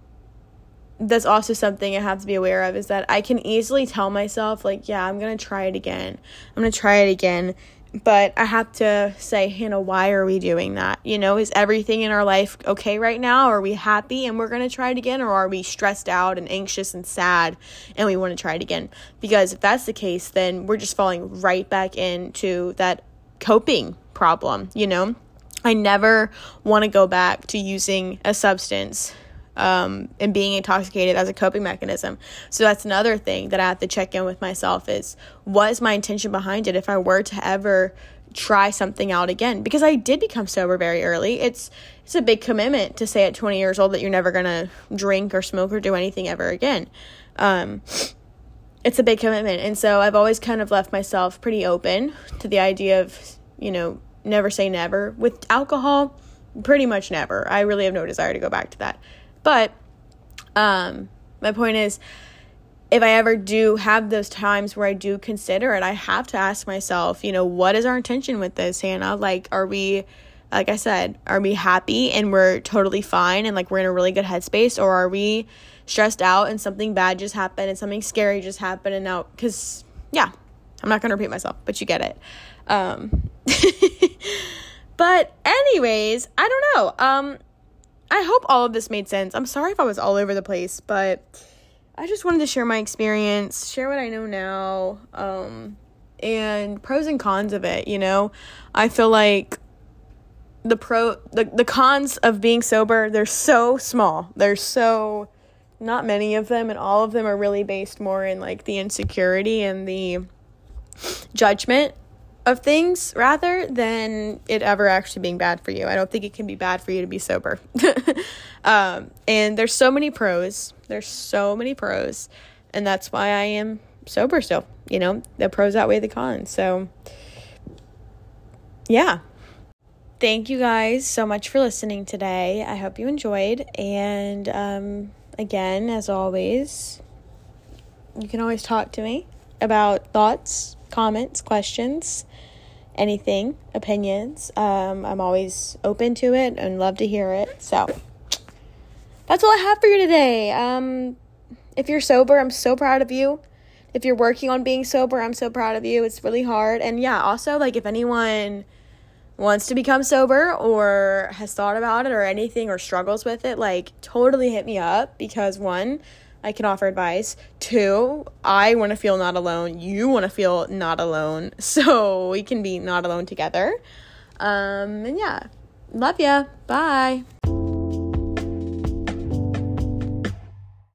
that's also something I have to be aware of is that I can easily tell myself, like, yeah, I'm going to try it again. I'm going to try it again. But I have to say, know, why are we doing that? You know, is everything in our life okay right now? Are we happy and we're going to try it again? Or are we stressed out and anxious and sad and we want to try it again? Because if that's the case, then we're just falling right back into that coping problem, you know? I never want to go back to using a substance um, and being intoxicated as a coping mechanism. So that's another thing that I have to check in with myself is what is my intention behind it if I were to ever try something out again because I did become sober very early. It's it's a big commitment to say at 20 years old that you're never going to drink or smoke or do anything ever again. Um, it's a big commitment. And so I've always kind of left myself pretty open to the idea of, you know, never say never. With alcohol, pretty much never. I really have no desire to go back to that. But um, my point is, if I ever do have those times where I do consider it, I have to ask myself, you know, what is our intention with this, Hannah? Like, are we, like I said, are we happy and we're totally fine and like we're in a really good headspace, or are we stressed out and something bad just happened and something scary just happened and now, because, yeah, I'm not going to repeat myself, but you get it. Um, but, anyways, I don't know. Um, I hope all of this made sense. I'm sorry if I was all over the place, but I just wanted to share my experience, share what I know now, um, and pros and cons of it, you know? I feel like the pro the, the cons of being sober, they're so small. They're so not many of them and all of them are really based more in like the insecurity and the judgment of things rather than it ever actually being bad for you. I don't think it can be bad for you to be sober. um, and there's so many pros. There's so many pros. And that's why I am sober still. You know, the pros outweigh the cons. So, yeah. Thank you guys so much for listening today. I hope you enjoyed. And um, again, as always, you can always talk to me about thoughts, comments, questions anything, opinions. Um, I'm always open to it and love to hear it. So that's all I have for you today. Um, if you're sober, I'm so proud of you. If you're working on being sober, I'm so proud of you. It's really hard. And yeah, also, like, if anyone wants to become sober or has thought about it or anything or struggles with it, like, totally hit me up because one, I can offer advice. Two, I want to feel not alone. You want to feel not alone. So we can be not alone together. Um, and yeah, love ya. Bye.